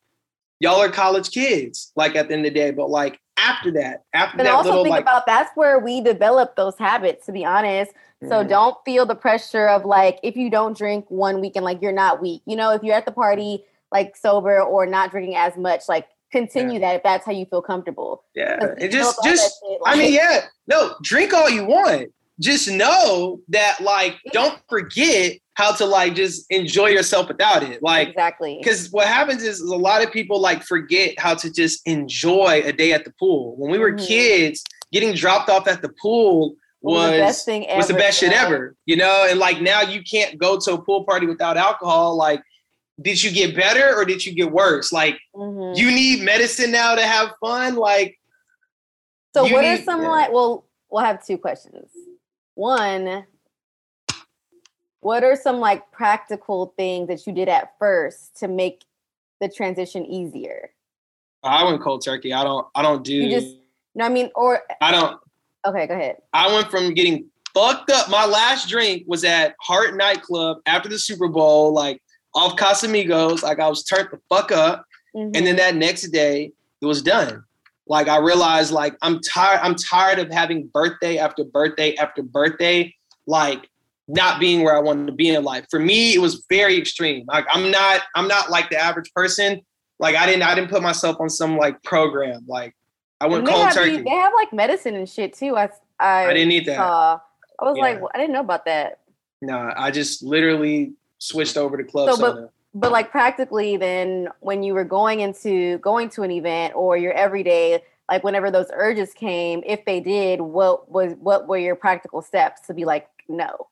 y'all are college kids, like at the end of the day. But like after that, after and that also little think like about that's where we develop those habits, to be honest. So mm-hmm. don't feel the pressure of like if you don't drink one weekend, like you're not weak. You know, if you're at the party like sober or not drinking as much, like continue yeah. that if that's how you feel comfortable. Yeah. And just just shit, like, I mean, yeah, no, drink all you want. Just know that like don't forget how to like just enjoy yourself without it. Like exactly because what happens is, is, a lot of people like forget how to just enjoy a day at the pool. When we were mm-hmm. kids, getting dropped off at the pool was the best thing ever, was the best shit ever, you know. And like now you can't go to a pool party without alcohol. Like, did you get better or did you get worse? Like, mm-hmm. you need medicine now to have fun. Like, so what need, are some yeah. like? Well, we'll have two questions. One, what are some like practical things that you did at first to make the transition easier? I went cold turkey. I don't. I don't do. You just. No, I mean, or I don't. Okay, go ahead. I went from getting fucked up. My last drink was at Heart Nightclub after the Super Bowl, like off Casamigos. Like I was turned the fuck up. Mm-hmm. And then that next day, it was done. Like I realized, like I'm tired. I'm tired of having birthday after birthday after birthday, like not being where I wanted to be in life. For me, it was very extreme. Like I'm not. I'm not like the average person. Like I didn't. I didn't put myself on some like program. Like I went cold turkey. they have like medicine and shit too. I I, I didn't need that. Uh, I was yeah. like, I didn't know about that. No, I just literally switched over to club so, But, but like practically, then when you were going into going to an event or your everyday, like whenever those urges came, if they did, what was what were your practical steps to be like, no?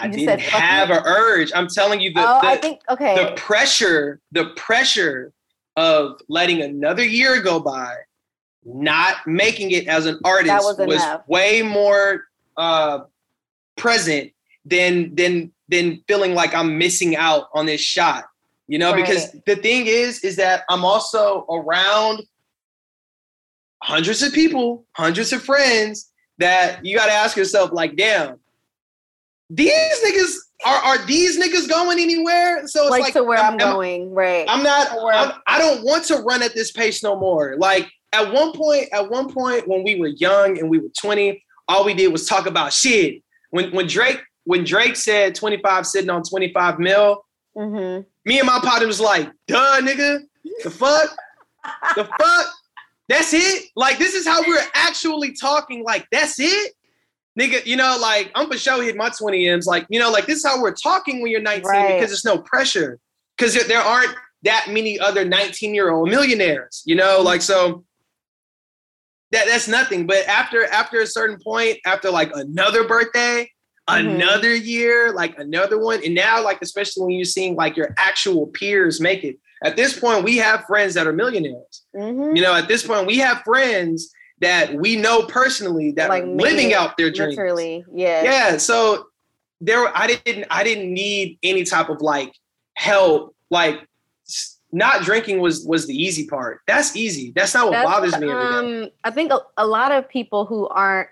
I didn't have an urge. I'm telling you the, oh, the, I think okay. The pressure, the pressure of letting another year go by, not making it as an artist was, was way more uh, present than than than feeling like I'm missing out on this shot. You know, right. because the thing is, is that I'm also around hundreds of people, hundreds of friends that you got to ask yourself, like, damn, these niggas are are these niggas going anywhere? So it's like, like to where I'm, I'm going, right? I'm not. I'm, I don't want to run at this pace no more. Like at one point, at one point when we were young and we were 20, all we did was talk about shit. When when Drake when Drake said 25 sitting on 25 mil, mm-hmm. me and my partner was like, duh, nigga, the fuck, the fuck. That's it. Like this is how we're actually talking. Like that's it nigga, you know, like I'm for sure hit my 20 M's. Like, you know, like this is how we're talking when you're 19 right. because there's no pressure. Because there aren't that many other 19 year old millionaires, you know, like so that that's nothing. But after after a certain point, after like another birthday, mm-hmm. another year, like another one, and now like especially when you're seeing like your actual peers make it. At this point, we have friends that are millionaires. Mm-hmm. You know, at this point, we have friends that we know personally that like are living out their dreams. Literally, yeah. Yeah. So there I didn't I didn't need any type of like help. Like not drinking was was the easy part. That's easy. That's not what That's, bothers me um, I think a, a lot of people who aren't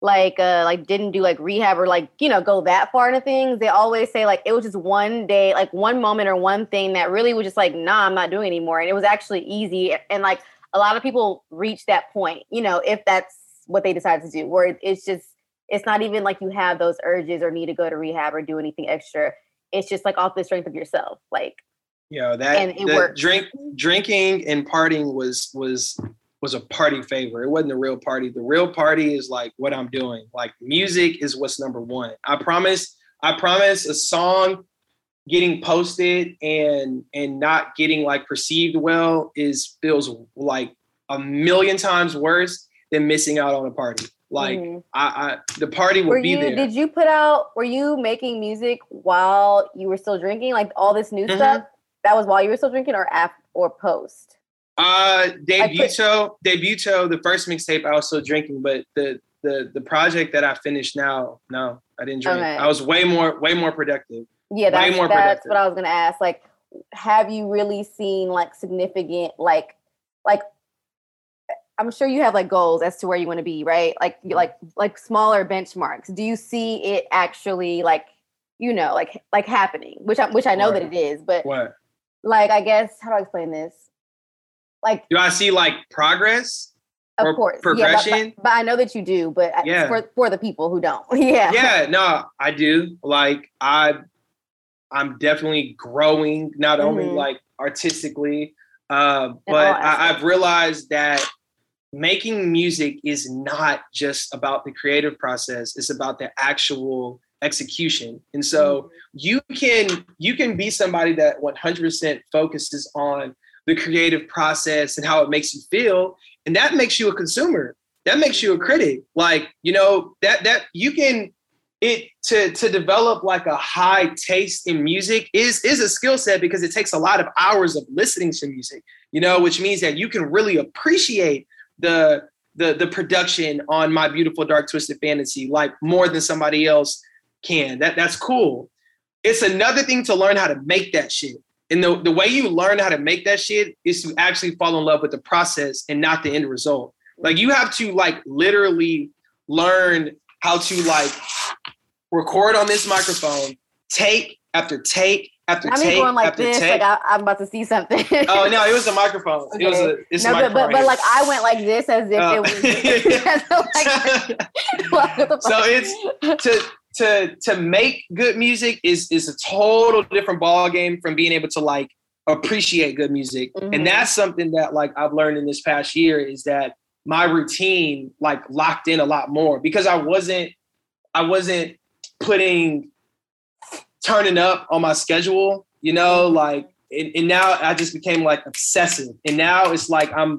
like uh like didn't do like rehab or like you know go that far into things they always say like it was just one day like one moment or one thing that really was just like nah i'm not doing anymore and it was actually easy and like a lot of people reach that point, you know, if that's what they decide to do, where it's just, it's not even like you have those urges or need to go to rehab or do anything extra. It's just like off the strength of yourself. Like, you know, that, and it works. drink, drinking and partying was, was, was a party favor. It wasn't a real party. The real party is like what I'm doing. Like music is what's number one. I promise, I promise a song getting posted and and not getting like perceived well is feels like a million times worse than missing out on a party. Like mm-hmm. I, I, the party will be you, there. Did you put out? Were you making music while you were still drinking? Like all this new mm-hmm. stuff that was while you were still drinking, or after or post? Uh, debuto, put- debuto. The first mixtape, I was still drinking, but the the the project that I finished now, no, I didn't drink. Okay. I was way more way more productive. Yeah, that's, that's what I was gonna ask. Like, have you really seen like significant like like I'm sure you have like goals as to where you want to be, right? Like like like smaller benchmarks. Do you see it actually like you know like like happening? Which I which I know what? that it is, but what? Like I guess how do I explain this? Like do I see like progress? Of course, progression. Yeah, but, but, but, I know that you do, but uh, yeah. for for the people who don't, yeah, yeah, no, I do. Like I I'm definitely growing, not mm-hmm. only like artistically, uh, but I, have realized that making music is not just about the creative process; it's about the actual execution. And so mm-hmm. you can you can be somebody that 100% focuses on the creative process and how it makes you feel, and that makes you a consumer. That makes you a critic. Like you know that that you can it to to develop like a high taste in music is is a skill set because it takes a lot of hours of listening to music you know which means that you can really appreciate the the the production on my beautiful dark twisted fantasy like more than somebody else can. That that's cool. It's another thing to learn how to make that shit. And the, the way you learn how to make that shit is to actually fall in love with the process and not the end result. Like you have to like literally learn how to like record on this microphone, take after take after take. I'm take going like this, take. like I, am about to see something. oh no, it was a microphone. Okay. It was a it's no, but, but, but like I went like this as if it was. like, so it's to to to make good music is is a total different ball game from being able to like appreciate good music, mm-hmm. and that's something that like I've learned in this past year is that my routine like locked in a lot more because I wasn't I wasn't putting turning up on my schedule, you know, like and, and, now I just became like obsessive. And now it's like I'm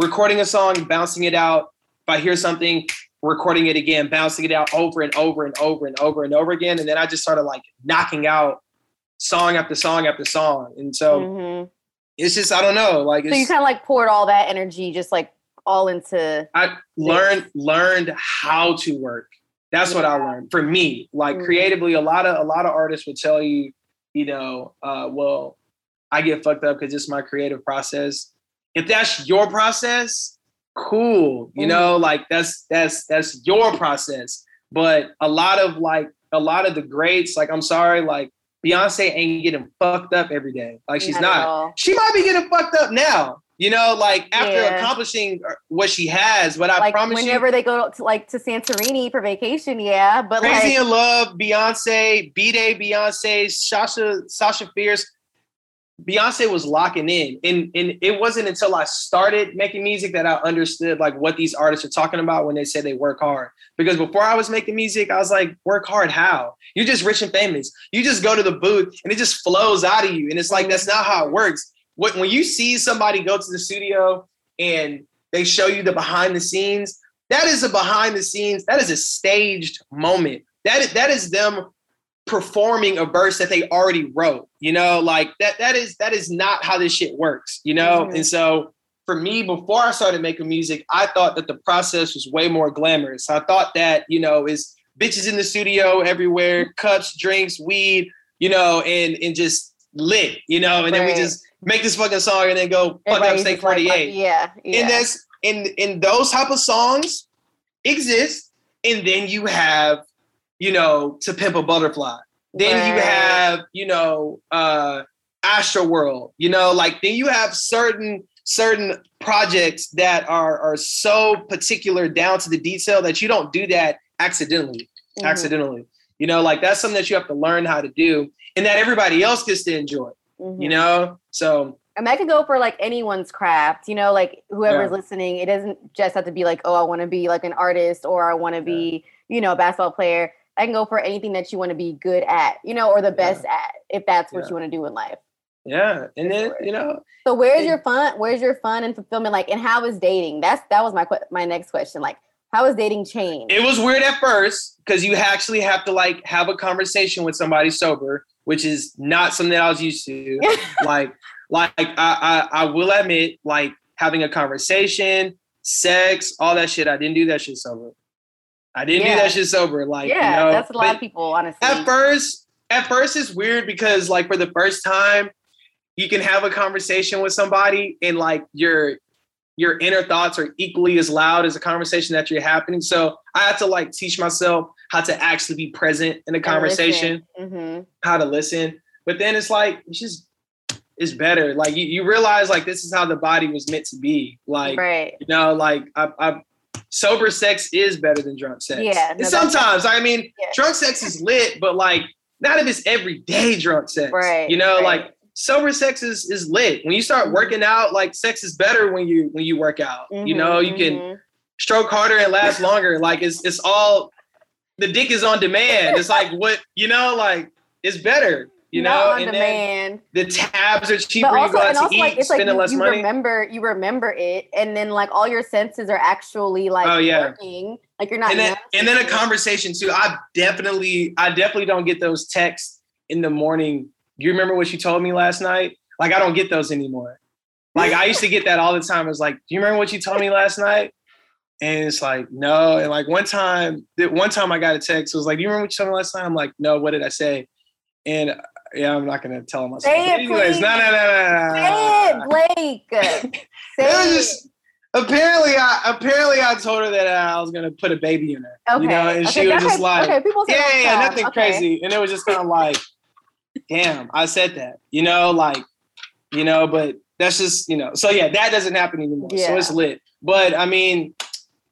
recording a song, bouncing it out. If I hear something, recording it again, bouncing it out over and over and over and over and over again. And then I just started like knocking out song after song after song. And so mm-hmm. it's just, I don't know. Like, so you kind of like poured all that energy just like all into. I learned, learned how to work. That's what I learned for me. Like mm-hmm. creatively, a lot of, a lot of artists would tell you, you know, uh, well, I get fucked up because it's my creative process. If that's your process, cool. You mm-hmm. know, like that's that's that's your process. But a lot of like a lot of the greats, like I'm sorry, like Beyonce ain't getting fucked up every day. Like she's not. not. She might be getting fucked up now. You know, like after yeah. accomplishing uh, what she has, but I like promise whenever you, they go to like to Santorini for vacation, yeah. But Crazy like, in Love, Beyonce, B Day, Beyonce, Sasha, Sasha Fierce, Beyonce was locking in. And, and it wasn't until I started making music that I understood like what these artists are talking about when they say they work hard. Because before I was making music, I was like, work hard, how? You're just rich and famous. You just go to the booth and it just flows out of you. And it's like, mm-hmm. that's not how it works. When you see somebody go to the studio and they show you the behind the scenes, that is a behind the scenes, that is a staged moment. That is, that is them performing a verse that they already wrote. You know, like that that is that is not how this shit works, you know? Mm-hmm. And so for me, before I started making music, I thought that the process was way more glamorous. I thought that, you know, is bitches in the studio everywhere, cups, drinks, weed, you know, and and just lit, you know, and right. then we just make this fucking song and then go fuck up State 48. Like, yeah, yeah. And that's in in those type of songs exist. And then you have you know, to pimp a butterfly. Then right. you have, you know, uh Astroworld, you know, like then you have certain certain projects that are are so particular down to the detail that you don't do that accidentally. Mm-hmm. Accidentally. You know, like that's something that you have to learn how to do and that everybody else gets to enjoy. Mm-hmm. You know? So and that could go for like anyone's craft, you know, like whoever's yeah. listening, it doesn't just have to be like, oh, I want to be like an artist or I want to be, you know, a basketball player I can go for anything that you want to be good at, you know, or the best yeah. at, if that's what yeah. you want to do in life. Yeah, and then you know. So where's it, your fun? Where's your fun and fulfillment? Like, and how is dating? That's that was my my next question. Like, how has dating changed? It was weird at first because you actually have to like have a conversation with somebody sober, which is not something that I was used to. like, like I, I I will admit, like having a conversation, sex, all that shit. I didn't do that shit sober. I didn't yeah. do that shit sober. Like, yeah, you know, that's a lot of people, honestly. At first, at first it's weird because like for the first time, you can have a conversation with somebody and like your your inner thoughts are equally as loud as the conversation that you're happening. So I had to like teach myself how to actually be present in a conversation, mm-hmm. how to listen. But then it's like it's just it's better. Like you, you realize like this is how the body was meant to be. Like right. you know, like I, I sober sex is better than drunk sex. Yeah. No, sometimes, I mean, yeah. drunk sex is lit, but like not if it's everyday drunk sex. Right. You know, right. like sober sex is is lit. When you start mm-hmm. working out, like sex is better when you when you work out. Mm-hmm, you know, you can mm-hmm. stroke harder and last longer. like it's it's all the dick is on demand. It's like what you know, like it's better you know, on and demand. the tabs are cheaper. But also, you go out to eat, like, it's spending like you, less you money. Remember, you remember it, and then like all your senses are actually like oh, yeah. working. Like you're not. And then, and then a conversation too. I definitely, I definitely don't get those texts in the morning. Do you remember what you told me last night? Like I don't get those anymore. Like I used to get that all the time. It's like, do you remember what you told me last night? And it's like, no. And like one time, one time I got a text. It was like, do you remember what you told me last night? I'm like, no. What did I say? And yeah, I'm not gonna tell him. Say it, Anyways, no, no, no, no, no. Say it, Blake. Say it. Just, apparently, I apparently I told her that uh, I was gonna put a baby in her. Okay. You know, and okay, she was just like, okay, people say yeah, yeah, nothing okay. crazy. And it was just kind of like, damn, I said that. You know, like, you know, but that's just you know. So yeah, that doesn't happen anymore. Yeah. So it's lit. But I mean,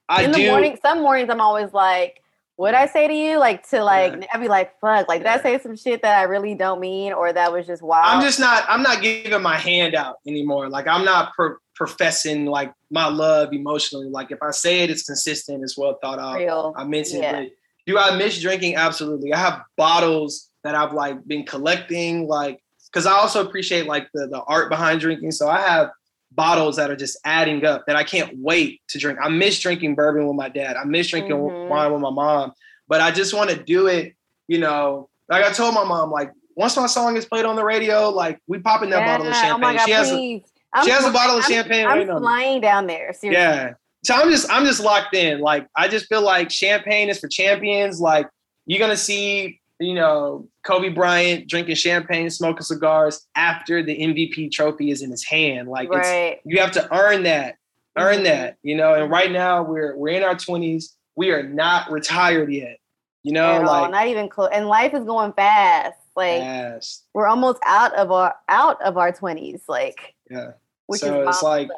I in the do. Morning, some mornings I'm always like what I say to you, like to like, yeah. I'd be like, fuck, like yeah. did I say some shit that I really don't mean, or that was just wild? I'm just not, I'm not giving my hand out anymore. Like I'm not pro- professing like my love emotionally. Like if I say it, it's consistent, it's well thought out. Real. I mentioned yeah. it. Do I miss drinking? Absolutely. I have bottles that I've like been collecting, like because I also appreciate like the the art behind drinking. So I have bottles that are just adding up that I can't wait to drink. I miss drinking bourbon with my dad. I miss drinking mm-hmm. wine with my mom, but I just want to do it, you know, like I told my mom, like once my song is played on the radio, like we pop in that yeah. bottle of champagne. Oh God, she has a, she has a bottle of I'm, champagne. I'm right flying down there. Seriously. Yeah. So I'm just I'm just locked in. Like I just feel like champagne is for champions. Like you're gonna see, you know, Kobe Bryant drinking champagne, smoking cigars after the MVP trophy is in his hand. Like right. you have to earn that, earn mm-hmm. that, you know. And right now we're we're in our 20s. We are not retired yet. You know, At like all, not even close. And life is going fast. Like fast. we're almost out of our out of our 20s. Like yeah. Which so it's like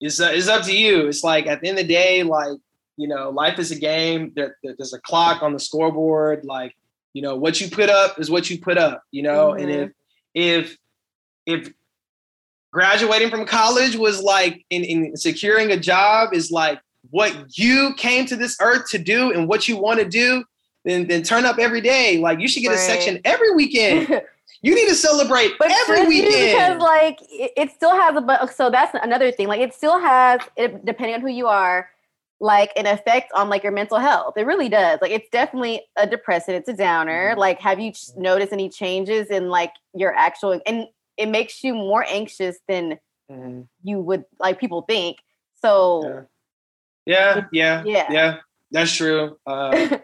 it's uh, it's up to you. It's like at the end of the day, like you know, life is a game. There, there's a clock on the scoreboard. Like you know, what you put up is what you put up. You know, mm-hmm. and if if if graduating from college was like in, in securing a job is like what you came to this earth to do and what you want to do, then then turn up every day. Like you should get right. a section every weekend. You need to celebrate but every weekend because like it, it, still has a but so that's another thing. Like it still has it, depending on who you are, like an effect on like your mental health. It really does. Like it's definitely a depressant. It's a downer. Mm-hmm. Like have you noticed any changes in like your actual and it makes you more anxious than mm-hmm. you would like people think. So yeah, yeah, yeah, yeah. yeah that's true. Uh,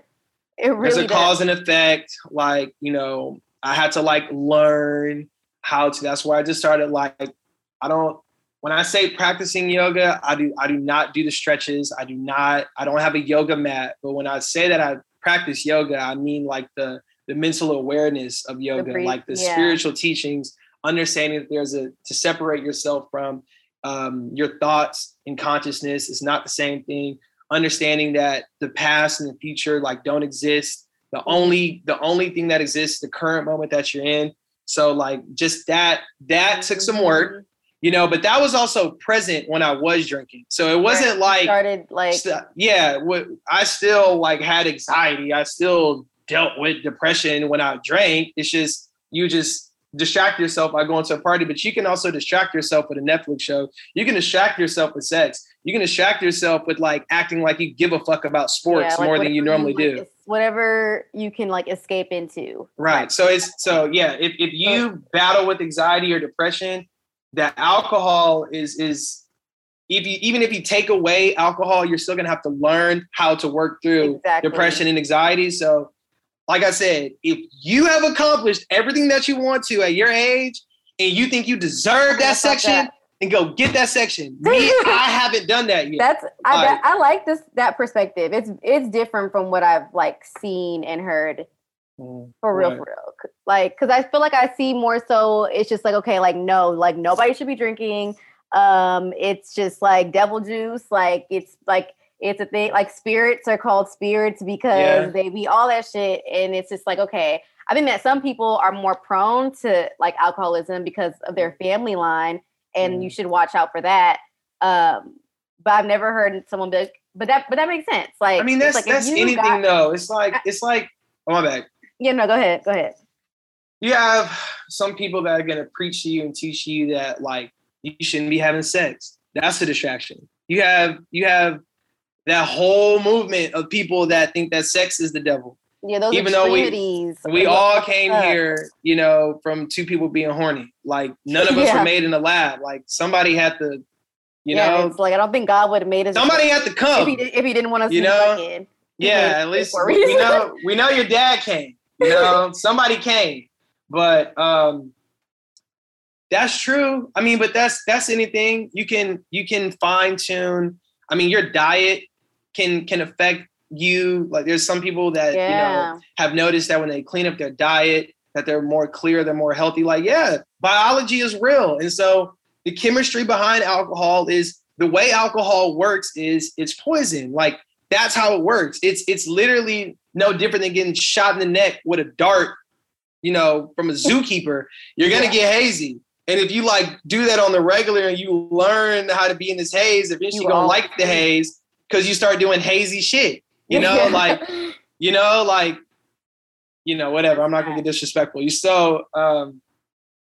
it really there's a does. cause and effect. Like you know, I had to like learn how to. That's why I just started like I don't. When I say practicing yoga, I do I do not do the stretches. I do not. I don't have a yoga mat. But when I say that I practice yoga, I mean like the the mental awareness of yoga, brief, like the yeah. spiritual teachings, understanding that there's a to separate yourself from um, your thoughts and consciousness is not the same thing. Understanding that the past and the future like don't exist the only the only thing that exists the current moment that you're in so like just that that took some work mm-hmm. You know but that was also present when i was drinking so it wasn't right. like started like yeah what i still like had anxiety i still dealt with depression when i drank it's just you just distract yourself by going to a party, but you can also distract yourself with a Netflix show. You can distract yourself with sex. You can distract yourself with like acting like you give a fuck about sports yeah, like more than you normally you, do. whatever you can like escape into. Right. So it's so yeah, if, if you battle with anxiety or depression, that alcohol is is if you even if you take away alcohol, you're still gonna have to learn how to work through exactly. depression and anxiety. So like I said, if you have accomplished everything that you want to at your age and you think you deserve that section, that. and go get that section. Me, I haven't done that yet. That's I, like, I like this that perspective. It's it's different from what I've like seen and heard. Mm, for real, right. for real. Like, cause I feel like I see more so it's just like, okay, like no, like nobody should be drinking. Um, it's just like devil juice, like it's like it's a thing like spirits are called spirits because yeah. they be all that shit and it's just like okay i think that some people are more prone to like alcoholism because of their family line and mm. you should watch out for that um but i've never heard someone be like, but that but that makes sense like i mean that's like that's anything got, though it's like it's like oh my bad yeah no go ahead go ahead you have some people that are going to preach to you and teach you that like you shouldn't be having sex that's a distraction you have you have that whole movement of people that think that sex is the devil. Yeah, those even though we we all came up. here, you know, from two people being horny. Like none of us yeah. were made in the lab. Like somebody had to, you yeah, know. It's like I don't think God would have made us. Somebody had to come if he, if he didn't want us. You know. Yeah, at least we know we know your dad came. You know, somebody came, but um, that's true. I mean, but that's that's anything you can you can fine tune. I mean, your diet can can affect you. Like there's some people that yeah. you know have noticed that when they clean up their diet, that they're more clear, they're more healthy. Like yeah, biology is real, and so the chemistry behind alcohol is the way alcohol works is it's poison. Like that's how it works. It's it's literally no different than getting shot in the neck with a dart, you know, from a zookeeper. You're gonna yeah. get hazy. And if you like do that on the regular and you learn how to be in this haze, eventually you're gonna like the haze because you start doing hazy shit. You know, like, you know, like, you know, whatever. I'm not gonna get disrespectful. You so um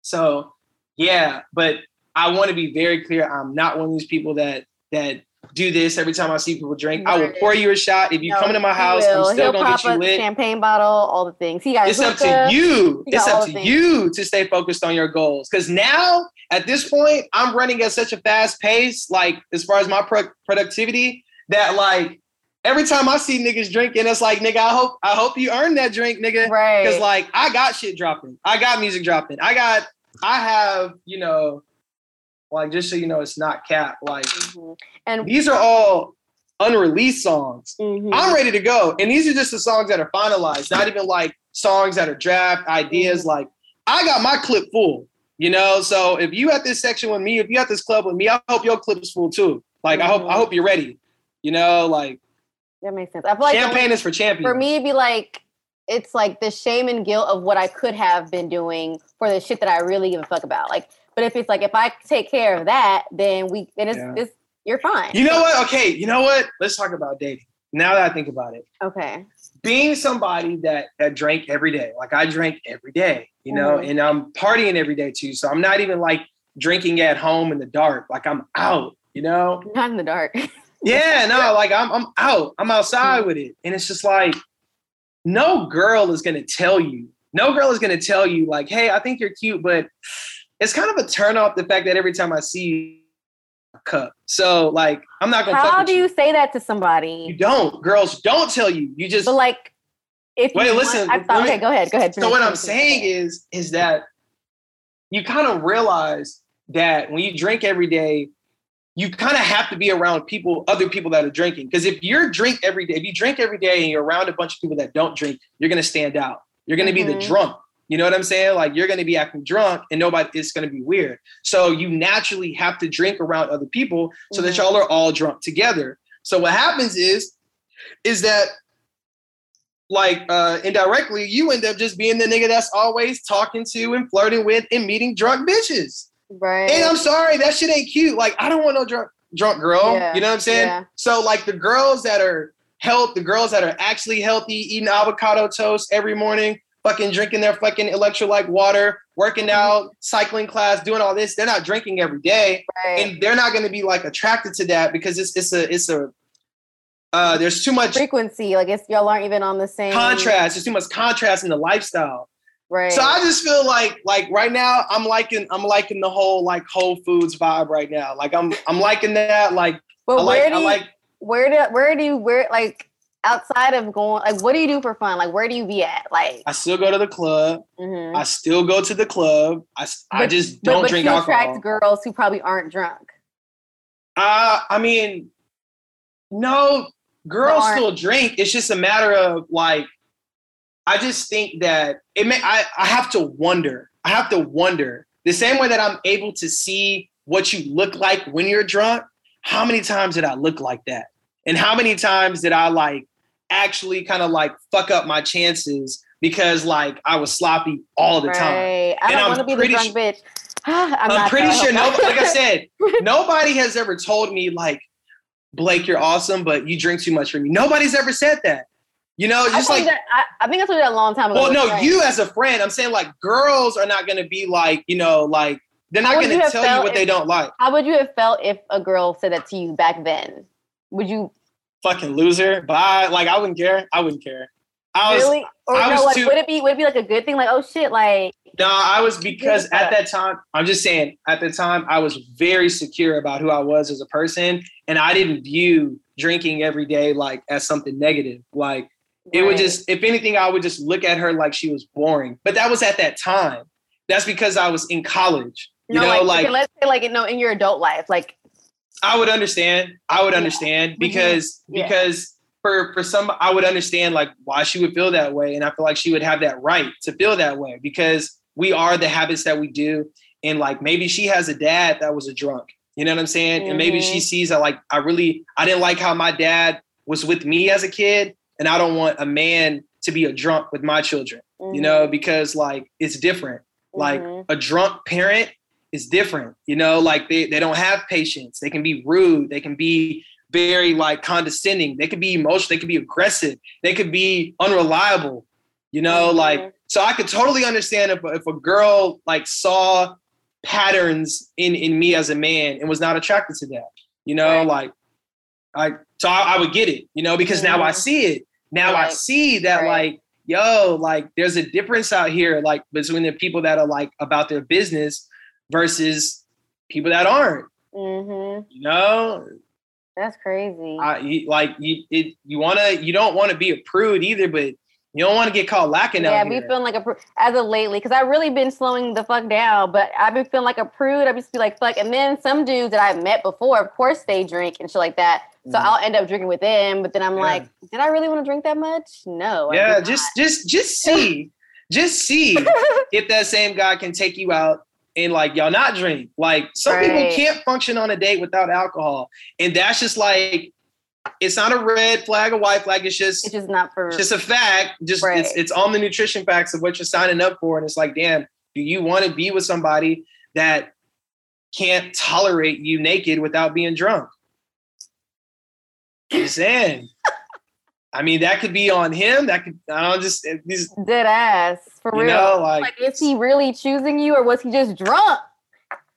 so yeah, but I want to be very clear. I'm not one of these people that that do this every time I see people drink. Right. I will pour you a shot. If you no, come into my house. I'm still He'll gonna get you lit. Champagne bottle, all the things. He got it's up to you. It's up to you to stay focused on your goals. Because now, at this point, I'm running at such a fast pace, like as far as my pro- productivity, that like every time I see niggas drinking, it's like, nigga, I hope I hope you earn that drink, nigga. Right. Because like I got shit dropping. I got music dropping. I got I have, you know, like just so you know, it's not cap. Like, mm-hmm. and these are all unreleased songs. Mm-hmm. I'm ready to go, and these are just the songs that are finalized. Not even like songs that are draft ideas. Mm-hmm. Like, I got my clip full. You know, so if you at this section with me, if you at this club with me, I hope your clip is full too. Like, I hope I mm-hmm. hope you're ready. You know, like that makes sense. I feel like champagne is for champions. For me, it'd be like it's like the shame and guilt of what I could have been doing for the shit that I really give a fuck about. Like but if it's like if I take care of that, then we then it's, yeah. it's you're fine. You know what? Okay, you know what? Let's talk about dating. Now that I think about it. Okay. Being somebody that that drank every day, like I drank every day, you know, mm-hmm. and I'm partying every day too. So I'm not even like drinking at home in the dark. Like I'm out, you know. Not in the dark. yeah, no, like I'm I'm out. I'm outside mm-hmm. with it. And it's just like no girl is gonna tell you. No girl is gonna tell you, like, hey, I think you're cute, but it's kind of a turn off the fact that every time I see you, cup. So like I'm not gonna. How do you, you, say that to somebody? You don't. Girls don't tell you. You just. But like, if wait, listen. Want, thought, okay, go ahead. Go ahead. So what I'm saying is, is that you kind of realize that when you drink every day, you kind of have to be around people, other people that are drinking. Because if you're drink every day, if you drink every day and you're around a bunch of people that don't drink, you're gonna stand out. You're gonna mm-hmm. be the mm-hmm. drunk. You know what I'm saying? Like you're going to be acting drunk and nobody it's going to be weird. So you naturally have to drink around other people so mm-hmm. that y'all are all drunk together. So what happens is is that like uh indirectly you end up just being the nigga that's always talking to and flirting with and meeting drunk bitches. Right. And I'm sorry, that shit ain't cute. Like I don't want no drunk drunk girl. Yeah. You know what I'm saying? Yeah. So like the girls that are health, the girls that are actually healthy, eating avocado toast every morning, fucking drinking their fucking electrolyte water, working mm-hmm. out, cycling class, doing all this. They're not drinking every day, right. and they're not going to be like attracted to that because it's it's a it's a uh, there's too much frequency. Like it's y'all aren't even on the same contrast. There's too much contrast in the lifestyle. Right. So I just feel like like right now I'm liking I'm liking the whole like Whole Foods vibe right now. Like I'm I'm liking that. Like, but I where like, do you, like where do where do you where like outside of going like what do you do for fun? Like where do you be at? Like i still go to the club. Mm-hmm. i still go to the club. I, but, I just don't but, but drink you alcohol. attract girls who probably aren't drunk. Uh i mean no girls still drink. It's just a matter of like i just think that it may i, I have to wonder. I have to wonder. The same way that i'm able to see what you look like when you're drunk how many times did i look like that and how many times did I like actually kind of like fuck up my chances because like I was sloppy all the right. time. I don't want to be the drunk bitch. I'm, I'm pretty sure nobody, like I said, nobody has ever told me like, Blake, you're awesome, but you drink too much for me. Nobody's ever said that. You know, just I like that, I, I, think I told you that a long time ago. Well, no, you as a friend, I'm saying like girls are not gonna be like, you know, like they're not gonna tell you what if, they don't like. How would you have felt if a girl said that to you back then? Would you fucking loser. Bye. Like I wouldn't care. I wouldn't care. I was, really? Or I no, like, too, would it be would it be like a good thing? Like, oh shit, like No, I was because at that time, I'm just saying, at the time I was very secure about who I was as a person. And I didn't view drinking every day like as something negative. Like right. it would just, if anything, I would just look at her like she was boring. But that was at that time. That's because I was in college. You no, know, like, like let's say like you know, in your adult life, like I would understand. I would understand because yeah. because for for some I would understand like why she would feel that way and I feel like she would have that right to feel that way because we are the habits that we do and like maybe she has a dad that was a drunk. You know what I'm saying? Mm-hmm. And maybe she mm-hmm. sees that like I really I didn't like how my dad was with me as a kid and I don't want a man to be a drunk with my children. Mm-hmm. You know, because like it's different. Like mm-hmm. a drunk parent is different. You know, like they, they don't have patience. They can be rude. They can be very like condescending. They could be emotional. They could be aggressive. They could be unreliable. You know, mm-hmm. like so I could totally understand if if a girl like saw patterns in in me as a man and was not attracted to that. You know, right. like I so I, I, would get it, you know, because mm-hmm. now I mm-hmm. see it. Now right. I see that right. like, yo, like there's a difference out here, like between the people that are like about their business versus people that aren't. Mm-hmm. You know, that's crazy. I, you, like you, it, you wanna, you don't want to be a prude either, but you don't want to get caught lacking yeah, out Yeah, be feeling like a prude as of lately because I've really been slowing the fuck down. But I've been feeling like a prude. I to be like fuck, and then some dudes that I've met before, of course, they drink and shit like that. So mm. I'll end up drinking with them. But then I'm yeah. like, did I really want to drink that much? No. Yeah, just just just see, just see if that same guy can take you out and like y'all not drink. Like some right. people can't function on a date without alcohol, and that's just like it's not a red flag, a white flag. It's just it's just not for just a fact. Just right. it's it's on the nutrition facts of what you're signing up for, and it's like, damn, do you want to be with somebody that can't tolerate you naked without being drunk? Just saying. I mean, that could be on him. That could, I don't just these dead ass for real. Know, like, like, is he really choosing you, or was he just drunk?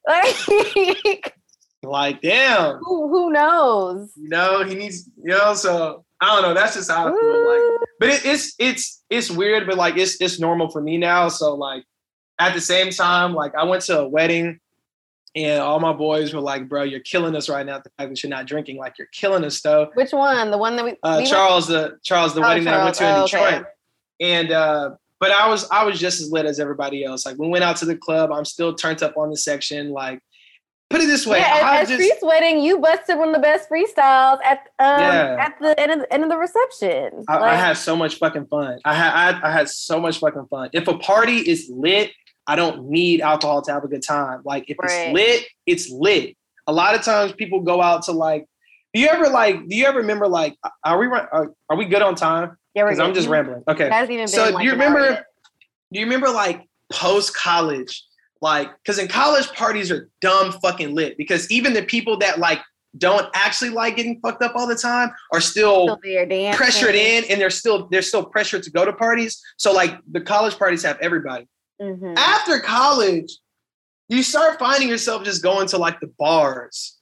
Like, like damn. Who, who knows? You know, he needs. You know, so I don't know. That's just how I feel. Like, but it, it's it's it's weird, but like it's it's normal for me now. So like, at the same time, like I went to a wedding and all my boys were like, "Bro, you're killing us right now." The fact that you're not drinking, like you're killing us, though. Which one? The one that we? Uh, we Charles, went? the Charles, the oh, wedding Charles. that I went to in oh, Detroit. Okay. And uh, but I was I was just as lit as everybody else. Like we went out to the club, I'm still turned up on the section. Like put it this way, yeah, at, at just, wedding, you busted one of the best freestyles at um, yeah. at the end of the, end of the reception. I, like, I had so much fucking fun. I had I, I had so much fucking fun. If a party is lit I don't need alcohol to have a good time. Like if right. it's lit, it's lit. A lot of times people go out to like. Do you ever like? Do you ever remember like? Are we are, are we good on time? Yeah, because I'm just rambling. Okay. so like do you remember? Do you remember like post college? Like, because in college parties are dumb fucking lit. Because even the people that like don't actually like getting fucked up all the time are still, still pressured in and they're still they're still pressured to go to parties. So like the college parties have everybody. Mm-hmm. After college, you start finding yourself just going to like the bars,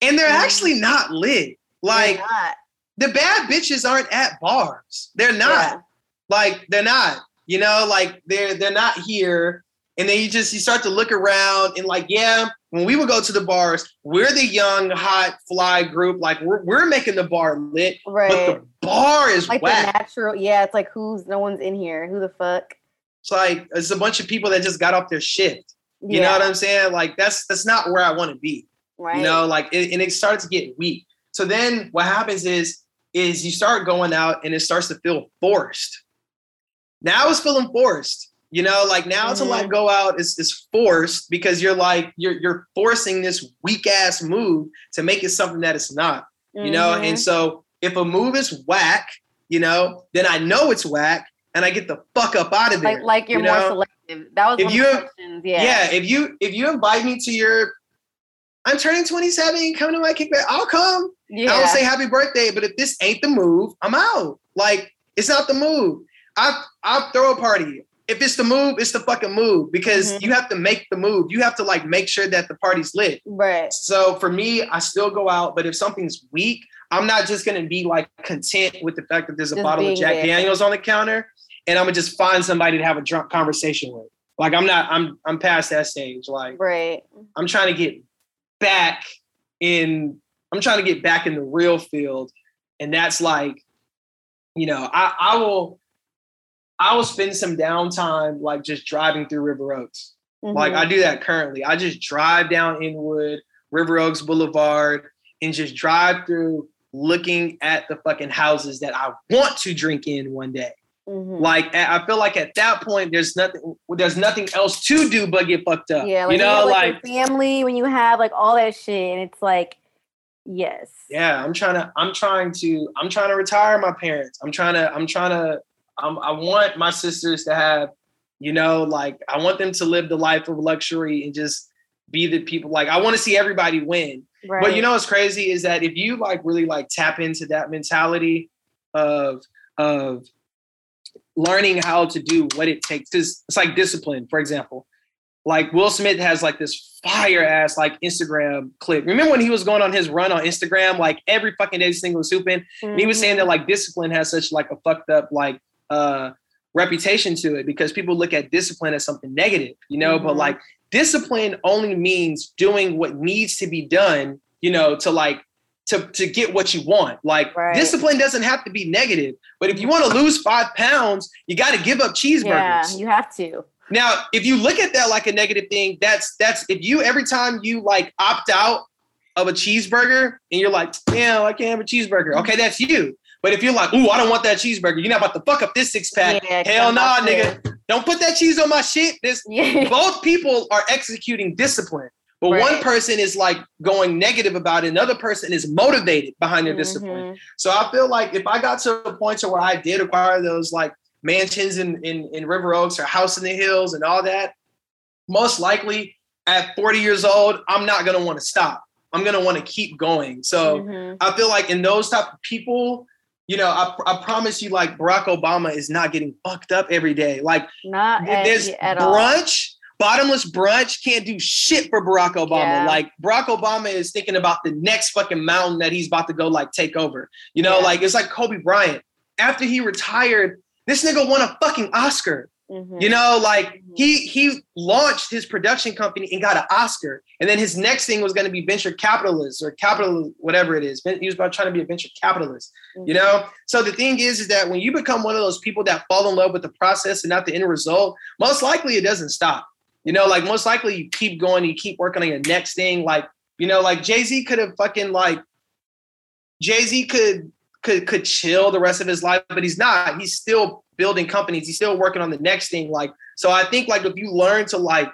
and they're mm-hmm. actually not lit. Like not. the bad bitches aren't at bars. They're not. Yeah. Like they're not. You know, like they're they're not here. And then you just you start to look around and like, yeah, when we would go to the bars, we're the young, hot, fly group. Like we're, we're making the bar lit, right. but the bar is like whack. the natural. Yeah, it's like who's no one's in here. Who the fuck? It's like it's a bunch of people that just got off their shift. You yeah. know what I'm saying? Like that's that's not where I want to be. Right. You know, like it, and it started to get weak. So then what happens is is you start going out and it starts to feel forced. Now it's feeling forced. You know, like now mm-hmm. to like go out is is forced because you're like you're you're forcing this weak ass move to make it something that it's not. Mm-hmm. You know, and mm-hmm. so if a move is whack, you know, then I know it's whack and I get the fuck up out of there. Like, like you're you know? more selective. That was if you, yeah. Yeah, if you if you invite me to your I'm turning 27, come to my kickback, I'll come. Yeah. I'll say happy birthday. But if this ain't the move, I'm out. Like, it's not the move. I I'll throw a party. If it's the move, it's the fucking move because mm-hmm. you have to make the move. You have to like make sure that the party's lit. Right. So for me, I still go out, but if something's weak, I'm not just gonna be like content with the fact that there's a just bottle of Jack there. Daniels on the counter and I'm gonna just find somebody to have a drunk conversation with. Like I'm not, I'm I'm past that stage. Like right. I'm trying to get back in. I'm trying to get back in the real field, and that's like, you know, I I will I will spend some downtime like just driving through River Oaks. Mm-hmm. Like I do that currently. I just drive down Inwood, River Oaks Boulevard, and just drive through looking at the fucking houses that I want to drink in one day. Mm-hmm. Like I feel like at that point, there's nothing, there's nothing else to do but get fucked up. Yeah, like you know, you like, like family when you have like all that shit, and it's like, yes. Yeah, I'm trying to, I'm trying to, I'm trying to retire my parents. I'm trying to, I'm trying to, I'm, I want my sisters to have, you know, like I want them to live the life of luxury and just be the people. Like I want to see everybody win. Right. But you know what's crazy is that if you like really like tap into that mentality of of learning how to do what it takes. Because it's like discipline, for example. like Will Smith has like this fire ass like Instagram clip. Remember when he was going on his run on Instagram, like every fucking day, this thing was hooping, mm-hmm. and he was saying that like discipline has such like a fucked up like uh reputation to it because people look at discipline as something negative, you know. Mm-hmm. But like discipline only means doing what needs to be done, you know, to like to, to get what you want. Like right. discipline doesn't have to be negative, but if you want to lose five pounds, you got to give up cheeseburgers. Yeah, you have to. Now, if you look at that like a negative thing, that's that's if you every time you like opt out of a cheeseburger and you're like, damn, I can't have a cheeseburger. Mm-hmm. Okay, that's you. But if you're like, ooh, I don't want that cheeseburger, you're not about to fuck up this six pack. Yeah, Hell nah, nigga. Don't put that cheese on my shit. This yeah. both people are executing discipline. But right. one person is like going negative about it, another person is motivated behind their mm-hmm. discipline. So I feel like if I got to a point to where I did acquire those like mansions in, in, in River Oaks or house in the hills and all that, most likely at 40 years old, I'm not gonna want to stop. I'm gonna want to keep going. So mm-hmm. I feel like in those type of people, you know, I, I promise you, like Barack Obama is not getting fucked up every day. Like not there's at, brunch, bottomless brunch can't do shit for Barack Obama. Yeah. Like Barack Obama is thinking about the next fucking mountain that he's about to go like take over. You know, yeah. like it's like Kobe Bryant. After he retired, this nigga won a fucking Oscar. Mm-hmm. You know, like mm-hmm. he he launched his production company and got an Oscar, and then his next thing was going to be venture capitalist or capital whatever it is. He was about trying to be a venture capitalist. Mm-hmm. You know, so the thing is, is that when you become one of those people that fall in love with the process and not the end result, most likely it doesn't stop. You know, like most likely you keep going, you keep working on your next thing. Like you know, like Jay Z could have fucking like Jay Z could could could chill the rest of his life, but he's not. He's still building companies. He's still working on the next thing. Like, so I think like if you learn to like,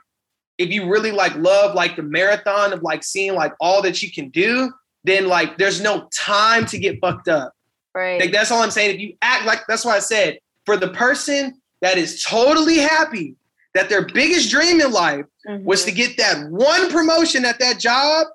if you really like love like the marathon of like seeing like all that you can do, then like there's no time to get fucked up. Right. Like that's all I'm saying. If you act like that's why I said for the person that is totally happy that their biggest dream in life mm-hmm. was to get that one promotion at that job,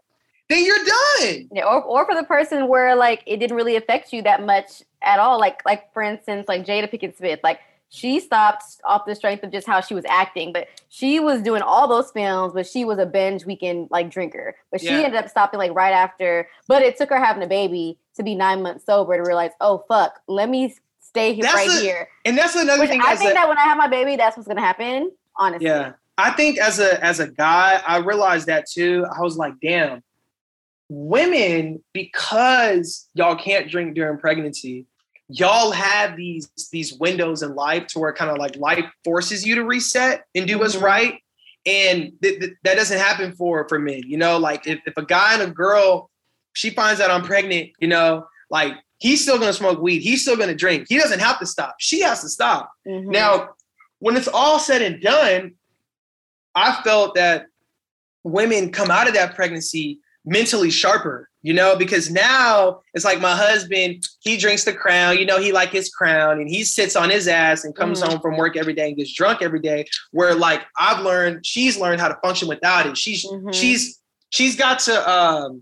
then you're done. Yeah, or, or for the person where like it didn't really affect you that much at all. Like like for instance, like Jada Pinkett Smith, like she stopped off the strength of just how she was acting, but she was doing all those films, but she was a binge weekend like drinker. But she yeah. ended up stopping like right after. But it took her having a baby to be nine months sober to realize, oh fuck, let me stay here that's right a, here. And that's another Which thing. I think a, that when I have my baby, that's what's gonna happen. Honestly. Yeah. I think as a as a guy, I realized that too. I was like, damn, women, because y'all can't drink during pregnancy, y'all have these these windows in life to where kind of like life forces you to reset and do what's mm-hmm. right and th- th- that doesn't happen for for men you know like if, if a guy and a girl she finds out i'm pregnant you know like he's still gonna smoke weed he's still gonna drink he doesn't have to stop she has to stop mm-hmm. now when it's all said and done i felt that women come out of that pregnancy mentally sharper you know, because now it's like my husband, he drinks the crown, you know, he like his crown and he sits on his ass and comes mm-hmm. home from work every day and gets drunk every day. Where like I've learned, she's learned how to function without it. She's mm-hmm. she's she's got to um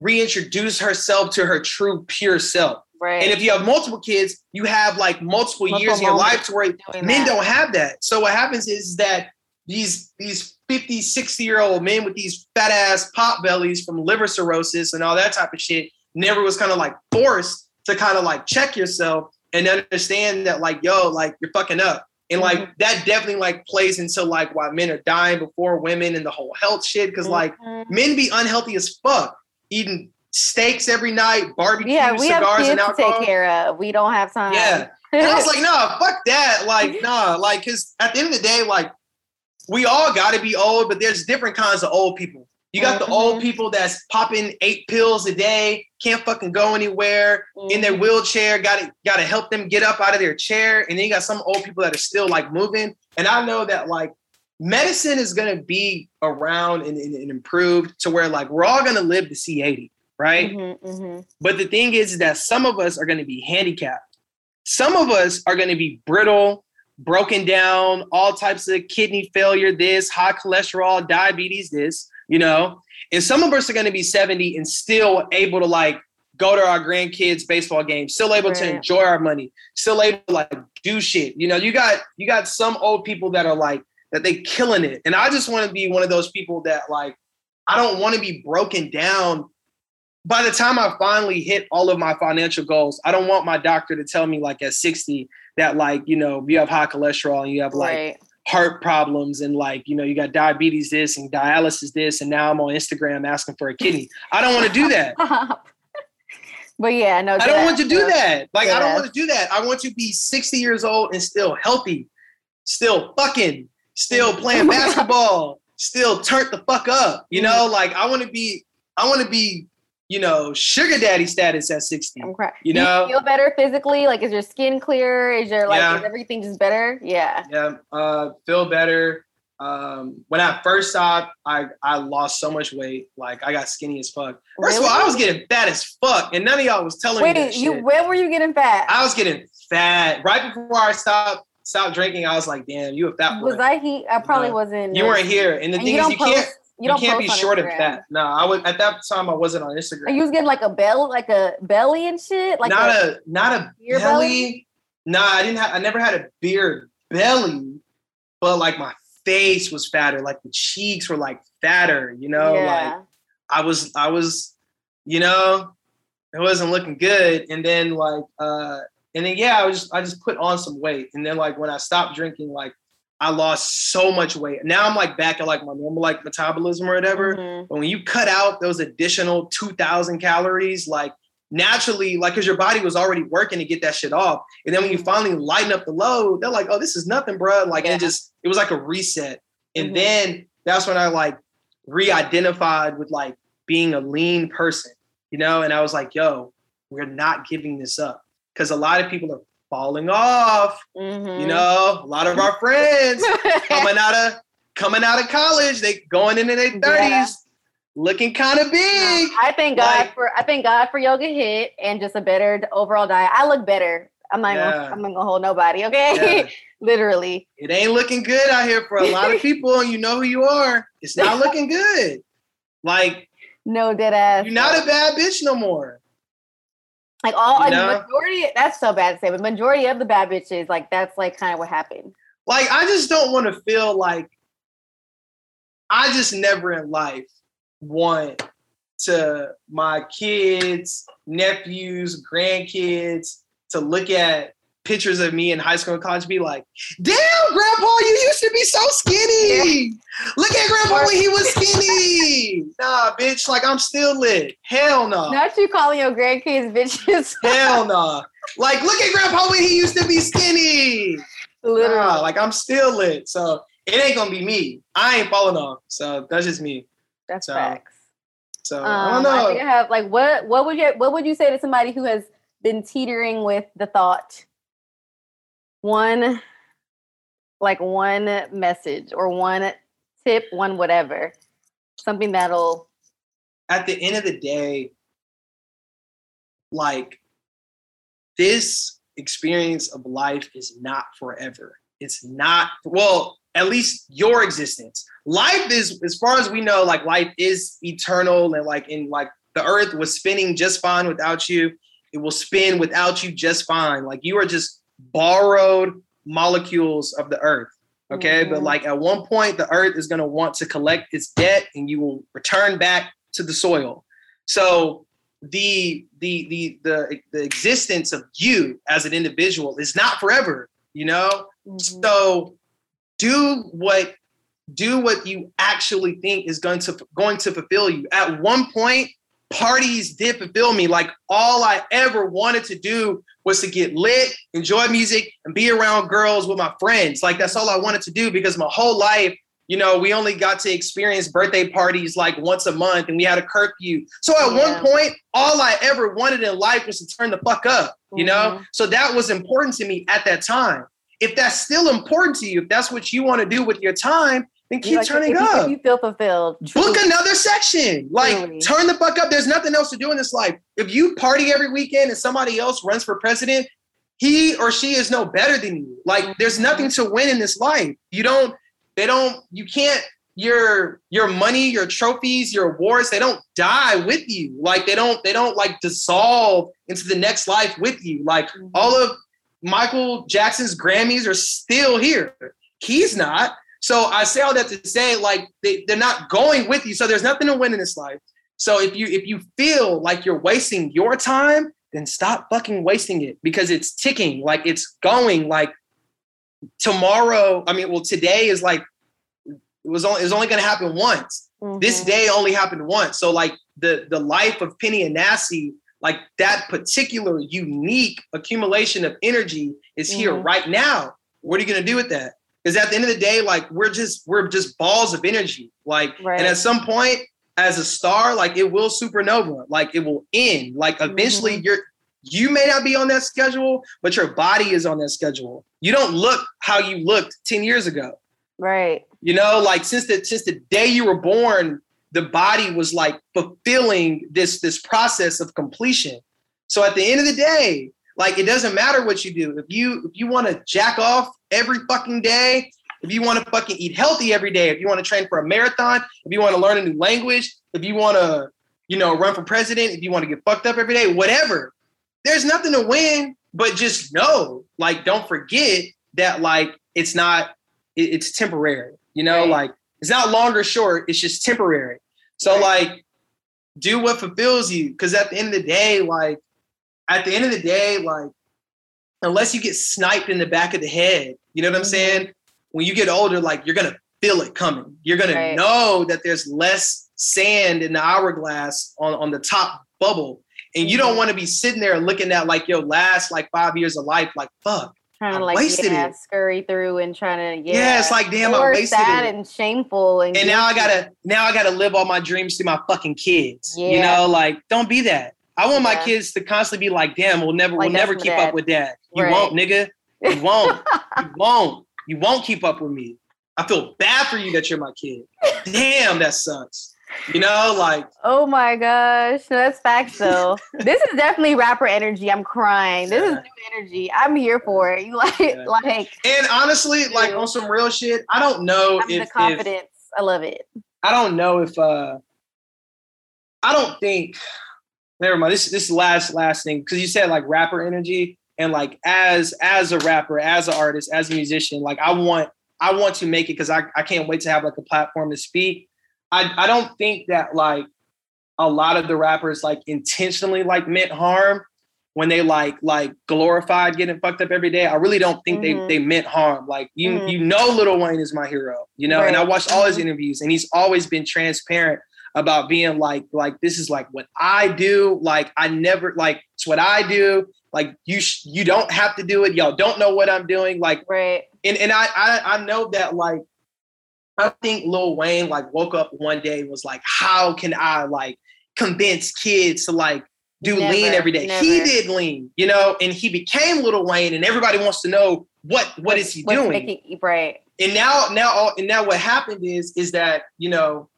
reintroduce herself to her true pure self. Right. And if you have multiple kids, you have like multiple, multiple years in your life to where men that. don't have that. So what happens is that these these 50, 60 year old men with these fat ass pot bellies from liver cirrhosis and all that type of shit never was kind of like forced to kind of like check yourself and understand that like yo like you're fucking up and like mm-hmm. that definitely like plays into like why men are dying before women and the whole health shit because like mm-hmm. men be unhealthy as fuck eating steaks every night barbecue yeah, we cigars have kids and alcohol. to take care of we don't have time yeah and I was like, no, fuck that. Like, nah, like, cause at the end of the day, like, we all got to be old, but there's different kinds of old people. You got mm-hmm. the old people that's popping eight pills a day, can't fucking go anywhere mm-hmm. in their mm-hmm. wheelchair. Got to got to help them get up out of their chair. And then you got some old people that are still like moving. And I know that like medicine is gonna be around and, and, and improved to where like we're all gonna live to see 80, right? Mm-hmm, mm-hmm. but the thing is, is that some of us are gonna be handicapped. Some of us are gonna be brittle broken down, all types of kidney failure, this, high cholesterol, diabetes, this, you know. And some of us are going to be 70 and still able to like go to our grandkids' baseball games, still able right. to enjoy our money, still able to like do shit. You know, you got you got some old people that are like that they killing it. And I just want to be one of those people that like I don't want to be broken down. By the time I finally hit all of my financial goals, I don't want my doctor to tell me like at 60 that like, you know, you have high cholesterol and you have like right. heart problems and like, you know, you got diabetes this and dialysis this and now I'm on Instagram asking for a kidney. I don't want to do that. but yeah, no. I don't want to do that. Like yeah. I don't want to do that. I want to be 60 years old and still healthy, still fucking, still playing basketball, still turn the fuck up. You know, mm-hmm. like I want to be, I want to be, you know, sugar daddy status at 60. Okay. You know, you feel better physically? Like, is your skin clear? Is your like, yeah. is everything just better? Yeah. Yeah. Uh, feel better. Um, when I first stopped, I I lost so much weight. Like I got skinny as fuck. First really? of all, I was getting fat as fuck, and none of y'all was telling Wait, me. Wait, you when were you getting fat? I was getting fat right before I stopped stopped drinking, I was like, damn, you a fat boy. Was I he? I probably wasn't. You weren't here. And the and thing you is, you post, can't. You, you can't be short Instagram. of that. No, I was at that time. I wasn't on Instagram. And you was getting like a belly, like a belly and shit. Like not a, a not a belly. belly. Nah, I didn't have. I never had a beard belly, but like my face was fatter. Like the cheeks were like fatter. You know, yeah. like I was. I was. You know, it wasn't looking good. And then like uh and then yeah, I was just I just put on some weight. And then like when I stopped drinking, like I lost so much weight. Now I'm like back at like my normal like metabolism or whatever. Mm-hmm. But when you cut out those additional 2000 calories, like naturally, like because your body was already working to get that shit off. And then when you finally lighten up the load, they're like, oh, this is nothing, bro. Like yeah. it just it was like a reset. And mm-hmm. then that's when I like re-identified with like being a lean person, you know, and I was like, yo, we're not giving this up because a lot of people are falling off. Mm-hmm. You know, a lot of our friends coming out of coming out of college, they going into their thirties, yeah. looking kind of big. I thank God like, for I thank God for yoga hit and just a better overall diet. I look better. I'm not yeah. gonna, I'm not gonna hold nobody, okay? Yeah. Literally. It ain't looking good out here for a lot of people, and you know who you are. It's not looking good. Like no dead ass. You're not a bad bitch no more. Like all you know? majority, that's so bad to say, but majority of the bad bitches, like that's like kind of what happened. Like I just don't want to feel like I just never in life want to my kids, nephews, grandkids to look at pictures of me in high school and college be like, damn, grandpa, you used to be so skinny. Look at grandpa when he was skinny. nah, bitch, like I'm still lit. Hell no. Nah. Not you calling your grandkids bitches. Hell no. Nah. Like, look at grandpa when he used to be skinny. Literally. Nah, like I'm still lit. So it ain't gonna be me. I ain't falling off. So that's just me. That's so, facts. So um, I don't know. I, think I have like what what would you what would you say to somebody who has been teetering with the thought one like one message or one tip, one whatever, something that'll. At the end of the day, like this experience of life is not forever. It's not, well, at least your existence. Life is, as far as we know, like life is eternal and like in like the earth was spinning just fine without you. It will spin without you just fine. Like you are just borrowed molecules of the earth. Okay. Mm-hmm. But like at one point, the earth is going to want to collect its debt and you will return back to the soil. So the, the, the, the, the existence of you as an individual is not forever, you know? Mm-hmm. So do what, do what you actually think is going to, going to fulfill you. At one point, parties did fulfill me. Like all I ever wanted to do was to get lit, enjoy music, and be around girls with my friends. Like that's all I wanted to do because my whole life, you know, we only got to experience birthday parties like once a month and we had a curfew. So at yeah. one point, all I ever wanted in life was to turn the fuck up, you mm-hmm. know? So that was important to me at that time. If that's still important to you, if that's what you want to do with your time, then keep like, turning if up. You, if you feel fulfilled, book another section. Like truly. turn the fuck up. There's nothing else to do in this life. If you party every weekend and somebody else runs for president, he or she is no better than you. Like there's nothing to win in this life. You don't. They don't. You can't. Your your money, your trophies, your awards, they don't die with you. Like they don't. They don't like dissolve into the next life with you. Like mm-hmm. all of Michael Jackson's Grammys are still here. He's not So I say all that to say, like, they, they're not going with you. So there's nothing to win in this life. So if you if you feel like you're wasting your time, then stop fucking wasting it because it's ticking, like it's going. Like tomorrow, I mean, well, today is like it was only it's only gonna happen once. Mm-hmm. This day only happened once. So like the the life of Pennie Anassi, like that particular unique accumulation of energy is here mm-hmm. right now. What are you gonna do with that? Because at the end of the day, like we're just we're just balls of energy. Like, right. and at some point, as a star, like it will supernova, like it will end. Like eventually, mm-hmm. you're you may not be on that schedule, but your body is on that schedule. You don't look how you looked 10 years ago. Right. You know, like since the since the day you were born, the body was like fulfilling this this process of completion. So at the end of the day, like it doesn't matter what you do. If you if you want to jack off every fucking day, if you want to fucking eat healthy every day, if you want to train for a marathon, if you want to learn a new language, if you want to, you know, run for president, if you want to get fucked up every day, whatever. There's nothing to win, but just know, like, don't forget that, like, it's not, it, it's temporary. You know, right. like it's not long or short. It's just temporary. So, right. like, do what fulfills you. Because at the end of the day, like, at the end of the day, like, unless you get sniped in the back of the head, you know what I'm mm-hmm. saying? When you get older, like, you're gonna feel it coming. You're gonna know that there's less sand in the hourglass on, on the top bubble. And you don't mm-hmm. want to be sitting there looking at like your last like five years of life, like fuck. Trying to like wasted yeah, it. scurry through and trying to yeah. Yeah, it's like damn, I wasted sad it. and shameful and and now I gotta now I gotta live all my dreams through my fucking kids. Yeah. You know, like don't be that. I want yeah. my kids to constantly be like, damn, we'll never like we'll never keep dad. up with dad. You right. won't, nigga. You won't. you won't. You won't keep up with me. I feel bad for you that you're my kid. Damn, that sucks. You know, like oh my gosh, that's facts though. this is definitely rapper energy. I'm crying. This yeah. is new energy. I'm here for it. You like yeah. like and honestly, dude. like on some real shit, I don't know I'm if the confidence. If, I love it. I don't know if uh I don't think never mind. This this last last thing because you said like rapper energy and like as as a rapper, as an artist, as a musician, like I want I want to make it because I, I can't wait to have like a platform to speak. I, I don't think that like a lot of the rappers like intentionally like meant harm when they like like glorified getting fucked up every day. I really don't think mm-hmm. they they meant harm. Like you mm-hmm. you know Lil Wayne is my hero, you know, right. and I watched all his mm-hmm. interviews and he's always been transparent about being like like this is like what I do. Like I never like it's what I do. Like you sh- you don't have to do it. Y'all don't know what I'm doing. Like right. And and I I, I know that like I think Lil Wayne like woke up one day was like, how can I like convince kids to like do never, lean every day? Never. He did lean, you know, and he became Lil Wayne, and everybody wants to know what what is he doing? Making, right. And now now all, and now what happened is is that you know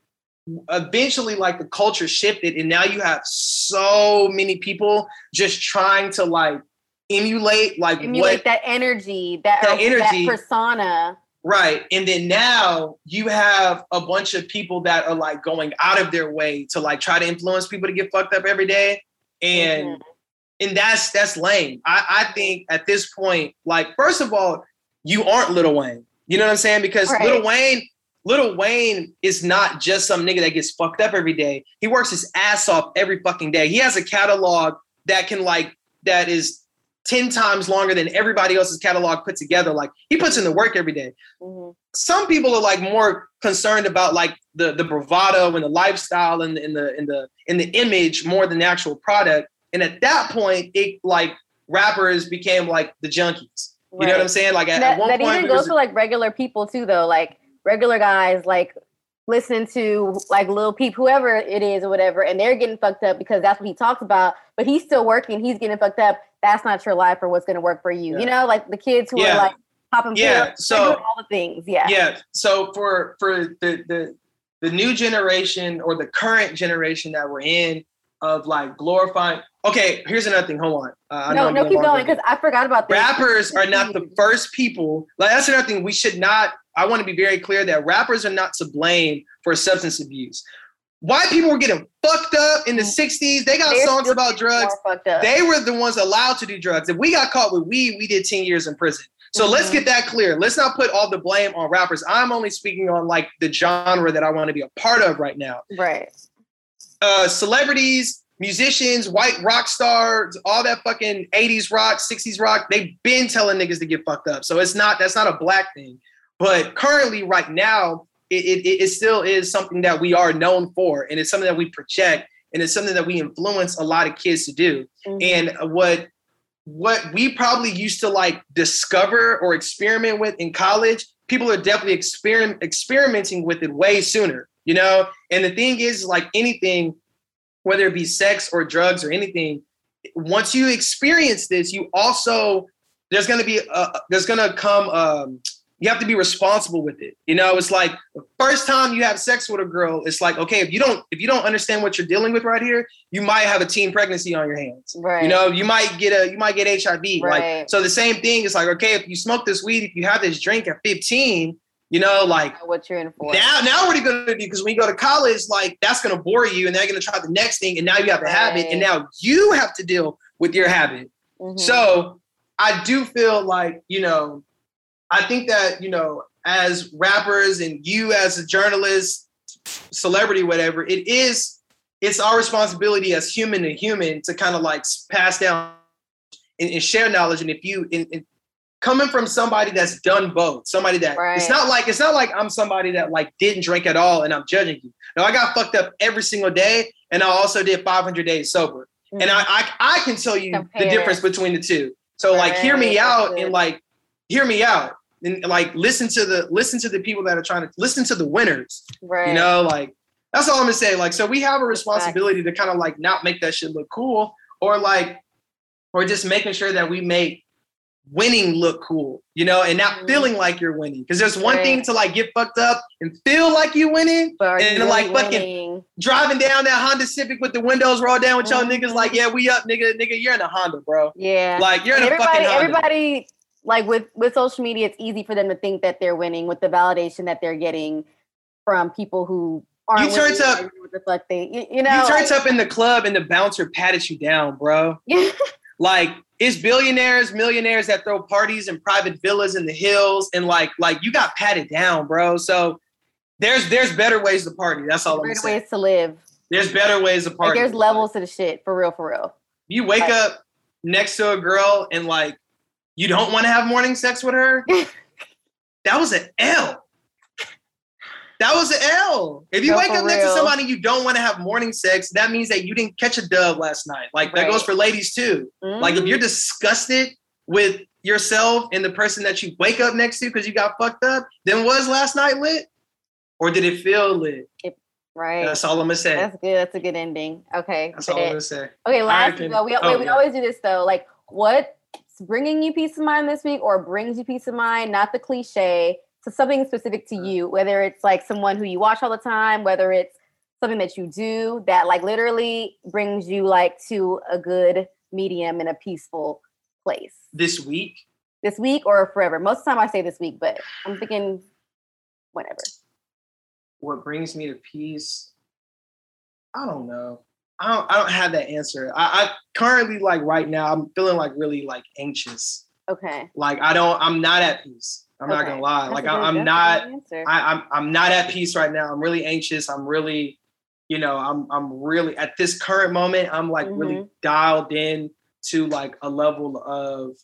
eventually like the culture shifted and now you have so many people just trying to like emulate like emulate what, that energy that, that energy that persona. Right and then now you have a bunch of people that are like going out of their way to like try to influence people to get fucked up every day and mm-hmm. and that's that's lame. I, I think at this point like first of all you aren't Lil Wayne. You know what I'm saying? Because right. Lil Wayne Lil Wayne is not just some nigga that gets fucked up every day. He works his ass off every fucking day. He has a catalog that can like that is 10 times longer than everybody else's catalog put together. Like he puts in the work every day. Mm-hmm. Some people are like more concerned about like the the bravado and the lifestyle and, and the in the in the image more than the actual product. And at that point, it like rappers became like the junkies. You know what I'm saying? Like at, that, at one that point, even goes for like regular people too, though. Like regular guys like listening to like Lil Peep, whoever it is or whatever, and they're getting fucked up because that's what he talks about. But he's still working, he's getting fucked up. That's not your life or what's going to work for you. Yeah. You know, like the kids who yeah. are like popping yeah. pills, so all the things. Yeah, yeah. So for for the the the new generation or the current generation that we're in of like glorifying. Okay, here's another thing. Hold on. Uh, no, no, keep going because I forgot about this. Rappers are not the first people. Like that's another thing. We should not I want to be very clear that rappers are not to blame for substance abuse. White people were getting fucked up in the 60s. Mm. They got They're songs about drugs. They were the ones allowed to do drugs. If we got caught with weed, we did 10 years in prison. So mm-hmm. let's get that clear. Let's not put all the blame on rappers. I'm only speaking on like the genre that I want to be a part of right now. Right. Uh, celebrities, musicians, white rock stars, all that fucking 80s rock, 60s rock, they've been telling niggas to get fucked up. So it's not that's not a black thing. But currently, right now, it, it, it still is something that we are known for, and it's something that we project, and it's something that we influence a lot of kids to do. Mm-hmm. And what what we probably used to like discover or experiment with in college, people are definitely exper- experimenting with it way sooner, you know? And the thing is, like anything, whether it be sex or drugs or anything, once you experience this, you also there's gonna be a, there's gonna come um, you have to be responsible with it. You know, it's like the first time you have sex with a girl, it's like, okay, if you don't if you don't understand what you're dealing with right here, you might have a teen pregnancy on your hands. Right. You know, you might get a you might get HIV. Right. Like so the same thing is like, okay, if you smoke this weed, if you have this drink at 15, you know, like what you're in for. Now, now what are you gonna do? Because when you go to college, like that's gonna bore you, and they're gonna try the next thing, and now you have a right. habit, and now you have to deal with your habit. Mm-hmm. So I do feel like, you know, I think that, you know, as rappers and you as a journalist, celebrity, whatever, it is, it's our responsibility as human to human to kind of like pass down and, and share knowledge. And if you, in, in, coming from somebody that's done both, somebody that right. it's not like it's not like I'm somebody that like didn't drink at all and I'm judging you. No, I got fucked up every single day, and I also did 500 days sober. Mm-hmm. And I, I I can tell you Compare. the difference between the two. So right. like, hear me out and like, hear me out and like listen to the listen to the people that are trying to listen to the winners. Right. You know, like that's all I'm gonna say. Like, so we have a responsibility to kind of like not make that shit look cool, or like, or just making sure that we make winning look cool, you know, and not mm-hmm. feeling like you're winning. Because there's one right. thing to like get fucked up and feel like you winning, but and really like fucking driving down that Honda Civic with the windows rolled down with mm-hmm. your niggas, like, yeah, we up, nigga, nigga, you're in a Honda, bro. Yeah, like you're in and a fucking Honda. Everybody like with with social media it's easy for them to think that they're winning with the validation that they're getting from people who aren't you turned up what the fuck they you, you know you turned like, up in the club and the bouncer patted you down bro like it's billionaires millionaires that throw parties in private villas in the hills and like like you got patted down bro. So there's there's better ways to party. That's all there's i'm saying. ways to live. There's better ways to party. like there's levels to the shit for real for real. You wake like, up next to a girl and like you don't want to have morning sex with her? that was an L. That was an L. If you no, wake up real. next to somebody you don't want to have morning sex, that means that you didn't catch a dove last night. Like right. that goes for ladies too. Mm-hmm. Like if you're mm-hmm. disgusted with yourself and the person that you wake up next to because you got fucked up, then was last night lit? Or did it feel lit? It, right. That's all I'm gonna say. That's good. That's a good ending. Okay. That's all I'm gonna say. Okay, last well, we, oh, we always do this though. Like what bringing you peace of mind this week or brings you peace of mind, not the cliche, to something specific to mm-hmm. you, whether it's like someone who you watch all the time, whether it's something that you do that like literally brings you like to a good medium in a peaceful place. This week? This week or forever. Most of the time I say this week, but I'm thinking whatever. What brings me to peace? I don't know. I don't, I don't have that answer. I, I currently like right now I'm feeling like really like anxious. Okay. Like I don't I'm not at peace. I'm okay. not gonna lie. That's like I, am not I, I'm I'm not at peace right now. I'm really anxious. I'm really, you know, I'm I'm really at this current moment, I'm like mm-hmm. really dialed in to like a level of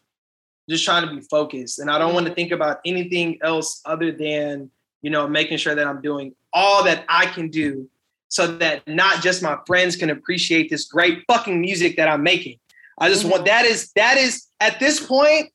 just trying to be focused. And I don't mm-hmm. want to think about anything else other than, you know, making sure that I'm doing all that I can do so that not just my friends can appreciate this great fucking music that I'm making. I just mm-hmm. want that is that is at this point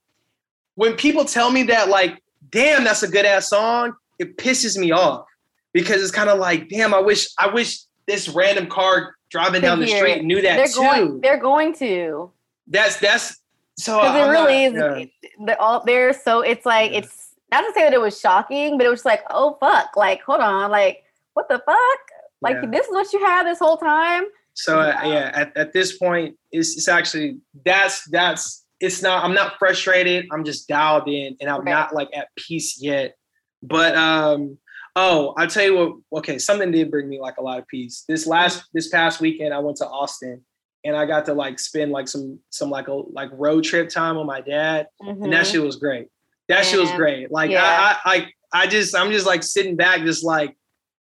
when people tell me that like damn that's a good ass song, it pisses me off because it's kind of like damn I wish I wish this random car driving down the street knew that they're too. Going, they're going to. That's that's so because it really not, is. Yeah. They're all there, so it's like yeah. it's not to say that it was shocking, but it was like oh fuck, like hold on, like what the fuck? Like yeah. this is what you had this whole time. So uh, yeah, at, at this point, it's, it's actually that's that's it's not. I'm not frustrated. I'm just dialed in, and I'm okay. not like at peace yet. But um, oh, I'll tell you what. Okay, something did bring me like a lot of peace. This last this past weekend, I went to Austin, and I got to like spend like some some like a like road trip time with my dad, mm-hmm. and that mm-hmm. shit was great. That shit was great. Like Yeah. I, I, I, I just, I'm just like sitting back, just like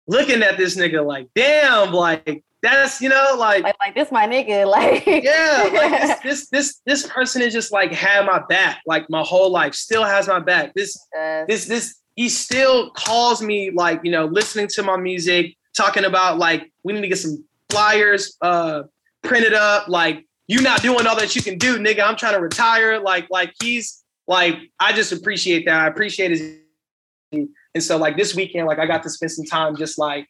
looking at this nigga, like, damn, like that's, you know, like, Like, like this, my nigga. Like yeah, like this, this, this, this person is just like had my back, like my whole life, still has my back. This, this, this, he still calls me, like, you know, listening to my music, talking about like we need to get some flyers, uh, printed up, like you not doing all that you can do, nigga. I'm trying to retire. Like, like he's like, I just appreciate that. I appreciate his and so like this weekend, like I got to spend some time just like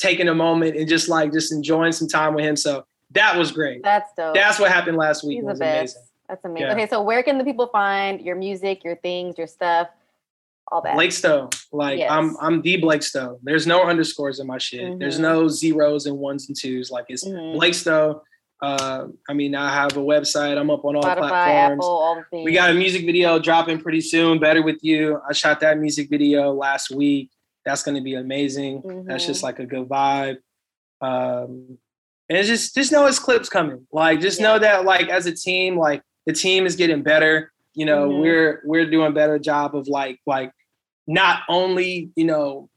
taking a moment and just like just enjoying some time with him. So that was great. that's dope. That's what happened last week. He's It was amazing. That's amazing. Yeah. Okay, so where can the people find your music, your things, your stuff, all that? Blake Stowe. Like Yes. I'm I'm the Blake Stowe. There's no underscores in my shit. There's Mhm. no zeros and ones and twos. Like it's Mhm. Blake Stowe. Uh, I mean, I have a website. I'm up on all Spotify, platforms. Apple, all. We got a music video dropping pretty soon. Better with you. I shot that music video last week. That's going to be amazing. That's Mhm. just like a good vibe. Um, and just just know it's clips coming. Like just know that like as a team, like the team is getting better. You know, Mhm. we're we're doing a better job of like like not only you know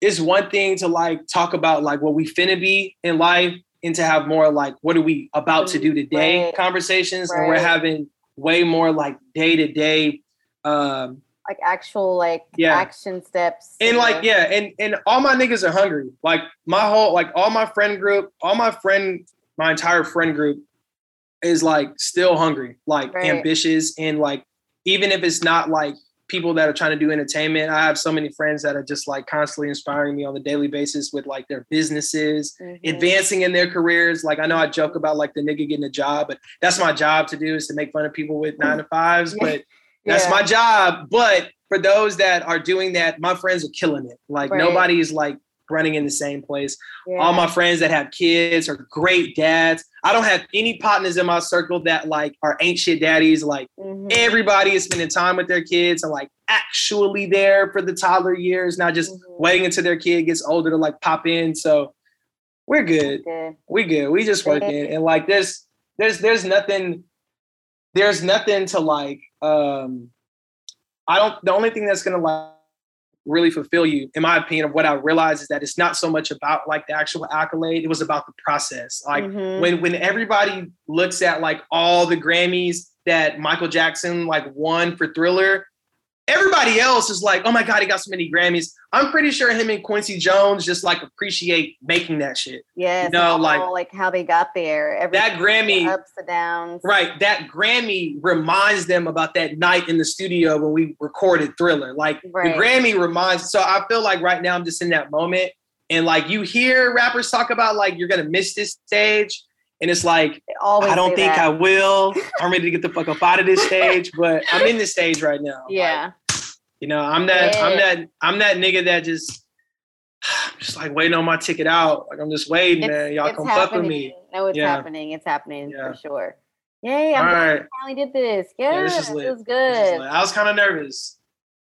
it's one thing to like talk about like what we finna be in life and to have more like what are we about to do today Right. conversations and we're having way more like day to day um like actual like Yeah. action steps. and like uh, yeah and and all my niggas are hungry like my whole like all my friend group all my friend my entire friend group is like still hungry like Right. ambitious and like even if it's not like people that are trying to do entertainment i have so many friends that are just like constantly inspiring me on a daily basis with like their businesses mhm. advancing in their careers. Like I know I joke about like the nigga getting a job, but that's my job to do is to make fun of people with nine to fives. But that's Yeah. my job. But for those that are doing that, my friends are killing it. Like Right. nobody's like running in the same place. Yeah. All my friends that have kids are great dads. I don't have any partners in my circle that like are shit daddies. Like Mhm. everybody is spending time with their kids and like actually there for the toddler years, not just Mhm. waiting until their kid gets older to like pop in. So we're good Good. we good. We just working and like there's there's there's nothing there's nothing to like um I don't the only thing that's gonna like really fulfill you, in my opinion, of what I realized is that it's not so much about like the actual accolade, it was about the process. Like Mhm. when when everybody looks at like all the Grammys that Michael Jackson like won for Thriller, everybody else is like, oh my God, he got so many Grammys. I'm pretty sure him and Quincy Jones just like appreciate making that shit. Yeah. no, and like- like how they got there. Every That Grammy, ups and downs. right? That Grammy reminds them about that night in the studio when we recorded Thriller. Like Right. the Grammy reminds. So I feel like right now I'm just in that moment, and like you hear rappers talk about like you're gonna miss this stage, and it's like I don't think that. I will. I'm ready to get the fuck up out of this stage, but I'm in this stage right now. Like, Yeah. You know, I'm that. I'm that. I'm that nigga that just. I'm just like waiting on my ticket out. Like I'm just waiting, man. Y'all it's come fuck with happening. me. No, it's Yeah. happening. It's happening Yeah. for sure. Yay! I'm All glad right. we finally did this. Yeah, Yeah, this is it lit. was This is good. like- I was kind of nervous.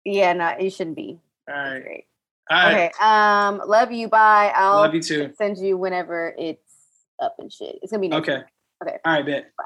Yeah, no, you shouldn't be. All right. Great. All right. Okay. Um, love you. Bye. I'll Love you too. send you whenever it's up and shit. It's gonna be next Okay. week. Okay. All right, bet. Bye.